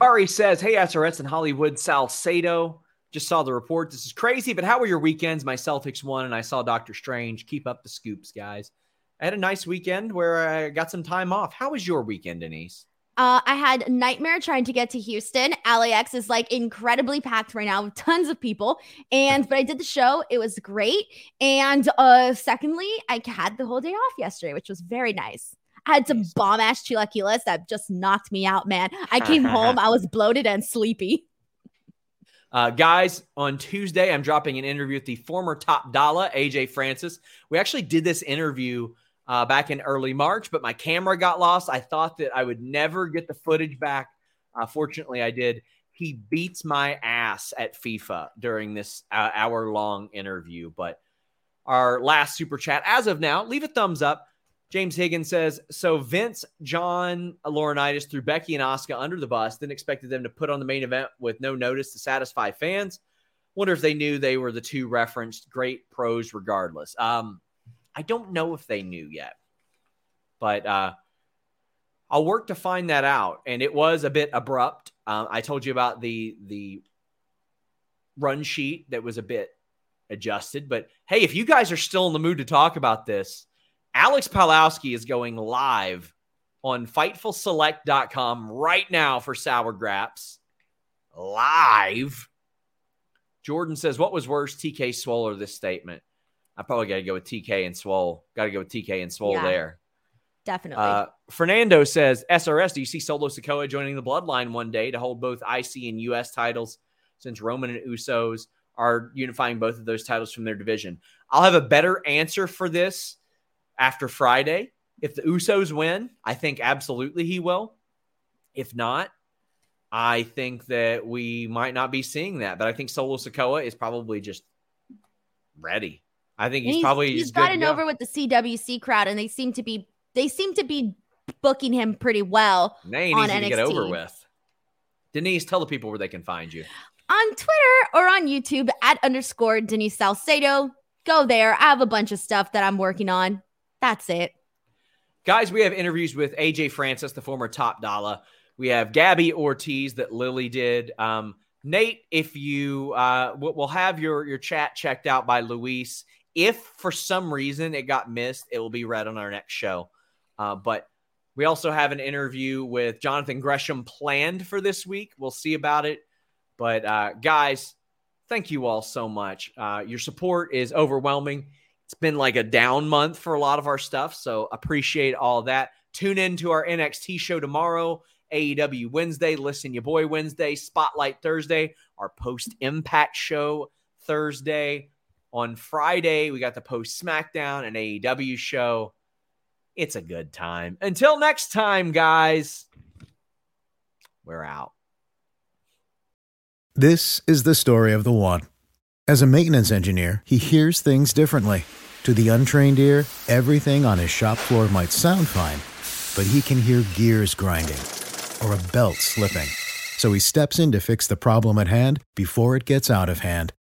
Speaker 2: Ari says, Hey, SRS in Hollywood, Salcedo. Just saw the report. This is crazy, but how were your weekends? My Celtics won, and I saw Doctor Strange. Keep up the scoops, guys. I had a nice weekend where I got some time off. How was your weekend, Denise?
Speaker 1: Uh, I had a nightmare trying to get to Houston. LAX is like incredibly packed right now with tons of people. And but I did the show. It was great. And uh secondly, I had the whole day off yesterday, which was very nice. I had some bomb ass chilaquiles that just knocked me out, man. I *laughs* came home, I was bloated and sleepy.
Speaker 2: Uh, guys, on Tuesday, I'm dropping an interview with the former top dollar, AJ Francis. We actually did this interview uh, back in early March, but my camera got lost. I thought that I would never get the footage back. Uh, fortunately, I did. He beats my ass at FIFA during this uh, hour long interview. But our last super chat, as of now, leave a thumbs up. James Higgins says, so Vince, John Laurinaitis threw Becky and Asuka under the bus, then expected them to put on the main event with no notice to satisfy fans. Wonder if they knew they were the two referenced great pros regardless. Um, I don't know if they knew yet, but uh, I'll work to find that out. And it was a bit abrupt. Uh, I told you about the the run sheet that was a bit adjusted, but hey, if you guys are still in the mood to talk about this, Alex Palowski is going live on FightfulSelect.com right now for Sour Graps. Live. Jordan says, What was worse, TK Swole or this statement? I probably got to go with TK and Swole. Got to go with TK and Swole
Speaker 1: Yeah.
Speaker 2: there.
Speaker 1: Definitely.
Speaker 2: Uh, Fernando says, SRS, do you see Solo Sikoa joining the Bloodline one day to hold both IC and US titles since Roman and Usos are unifying both of those titles from their division? I'll have a better answer for this after Friday. If the Usos win, I think absolutely he will. If not, I think that we might not be seeing that. But I think Solo Sikoa is probably just ready. I think
Speaker 1: And
Speaker 2: he's, probably
Speaker 1: he's gotten
Speaker 2: go.
Speaker 1: over with the CWC crowd, and they seem to be they seem to be booking him pretty well
Speaker 2: Nay,
Speaker 1: on
Speaker 2: easy to get over with. Denise, tell the people where they can find you.
Speaker 1: on Twitter or on YouTube at underscore Denise Salcedo. Go there. I have a bunch of stuff that I'm working on. That's it.
Speaker 2: Guys, we have interviews with AJ Francis, the former top dollar. We have Gabby Ortiz that Lily did. Um, Nate, if you uh, we'll have your your chat checked out by Luis. If for some reason it got missed, it will be read on our next show. Uh, but we also have an interview with Jonathan Gresham planned for this week. We'll see about it. But uh, guys, thank you all so much. Uh, your support is overwhelming. It's been like a down month for a lot of our stuff, so appreciate all that. Tune in to our NXT show tomorrow, AEW Wednesday, Listen Your Boy Wednesday, Spotlight Thursday, our post Impact show Thursday. On Friday, we got the post SmackDown and AEW show. It's a good time. Until next time, guys, we're out.
Speaker 5: This is the story of the one. As a maintenance engineer, he hears things differently. To the untrained ear, everything on his shop floor might sound fine, but he can hear gears grinding or a belt slipping. So he steps in to fix the problem at hand before it gets out of hand.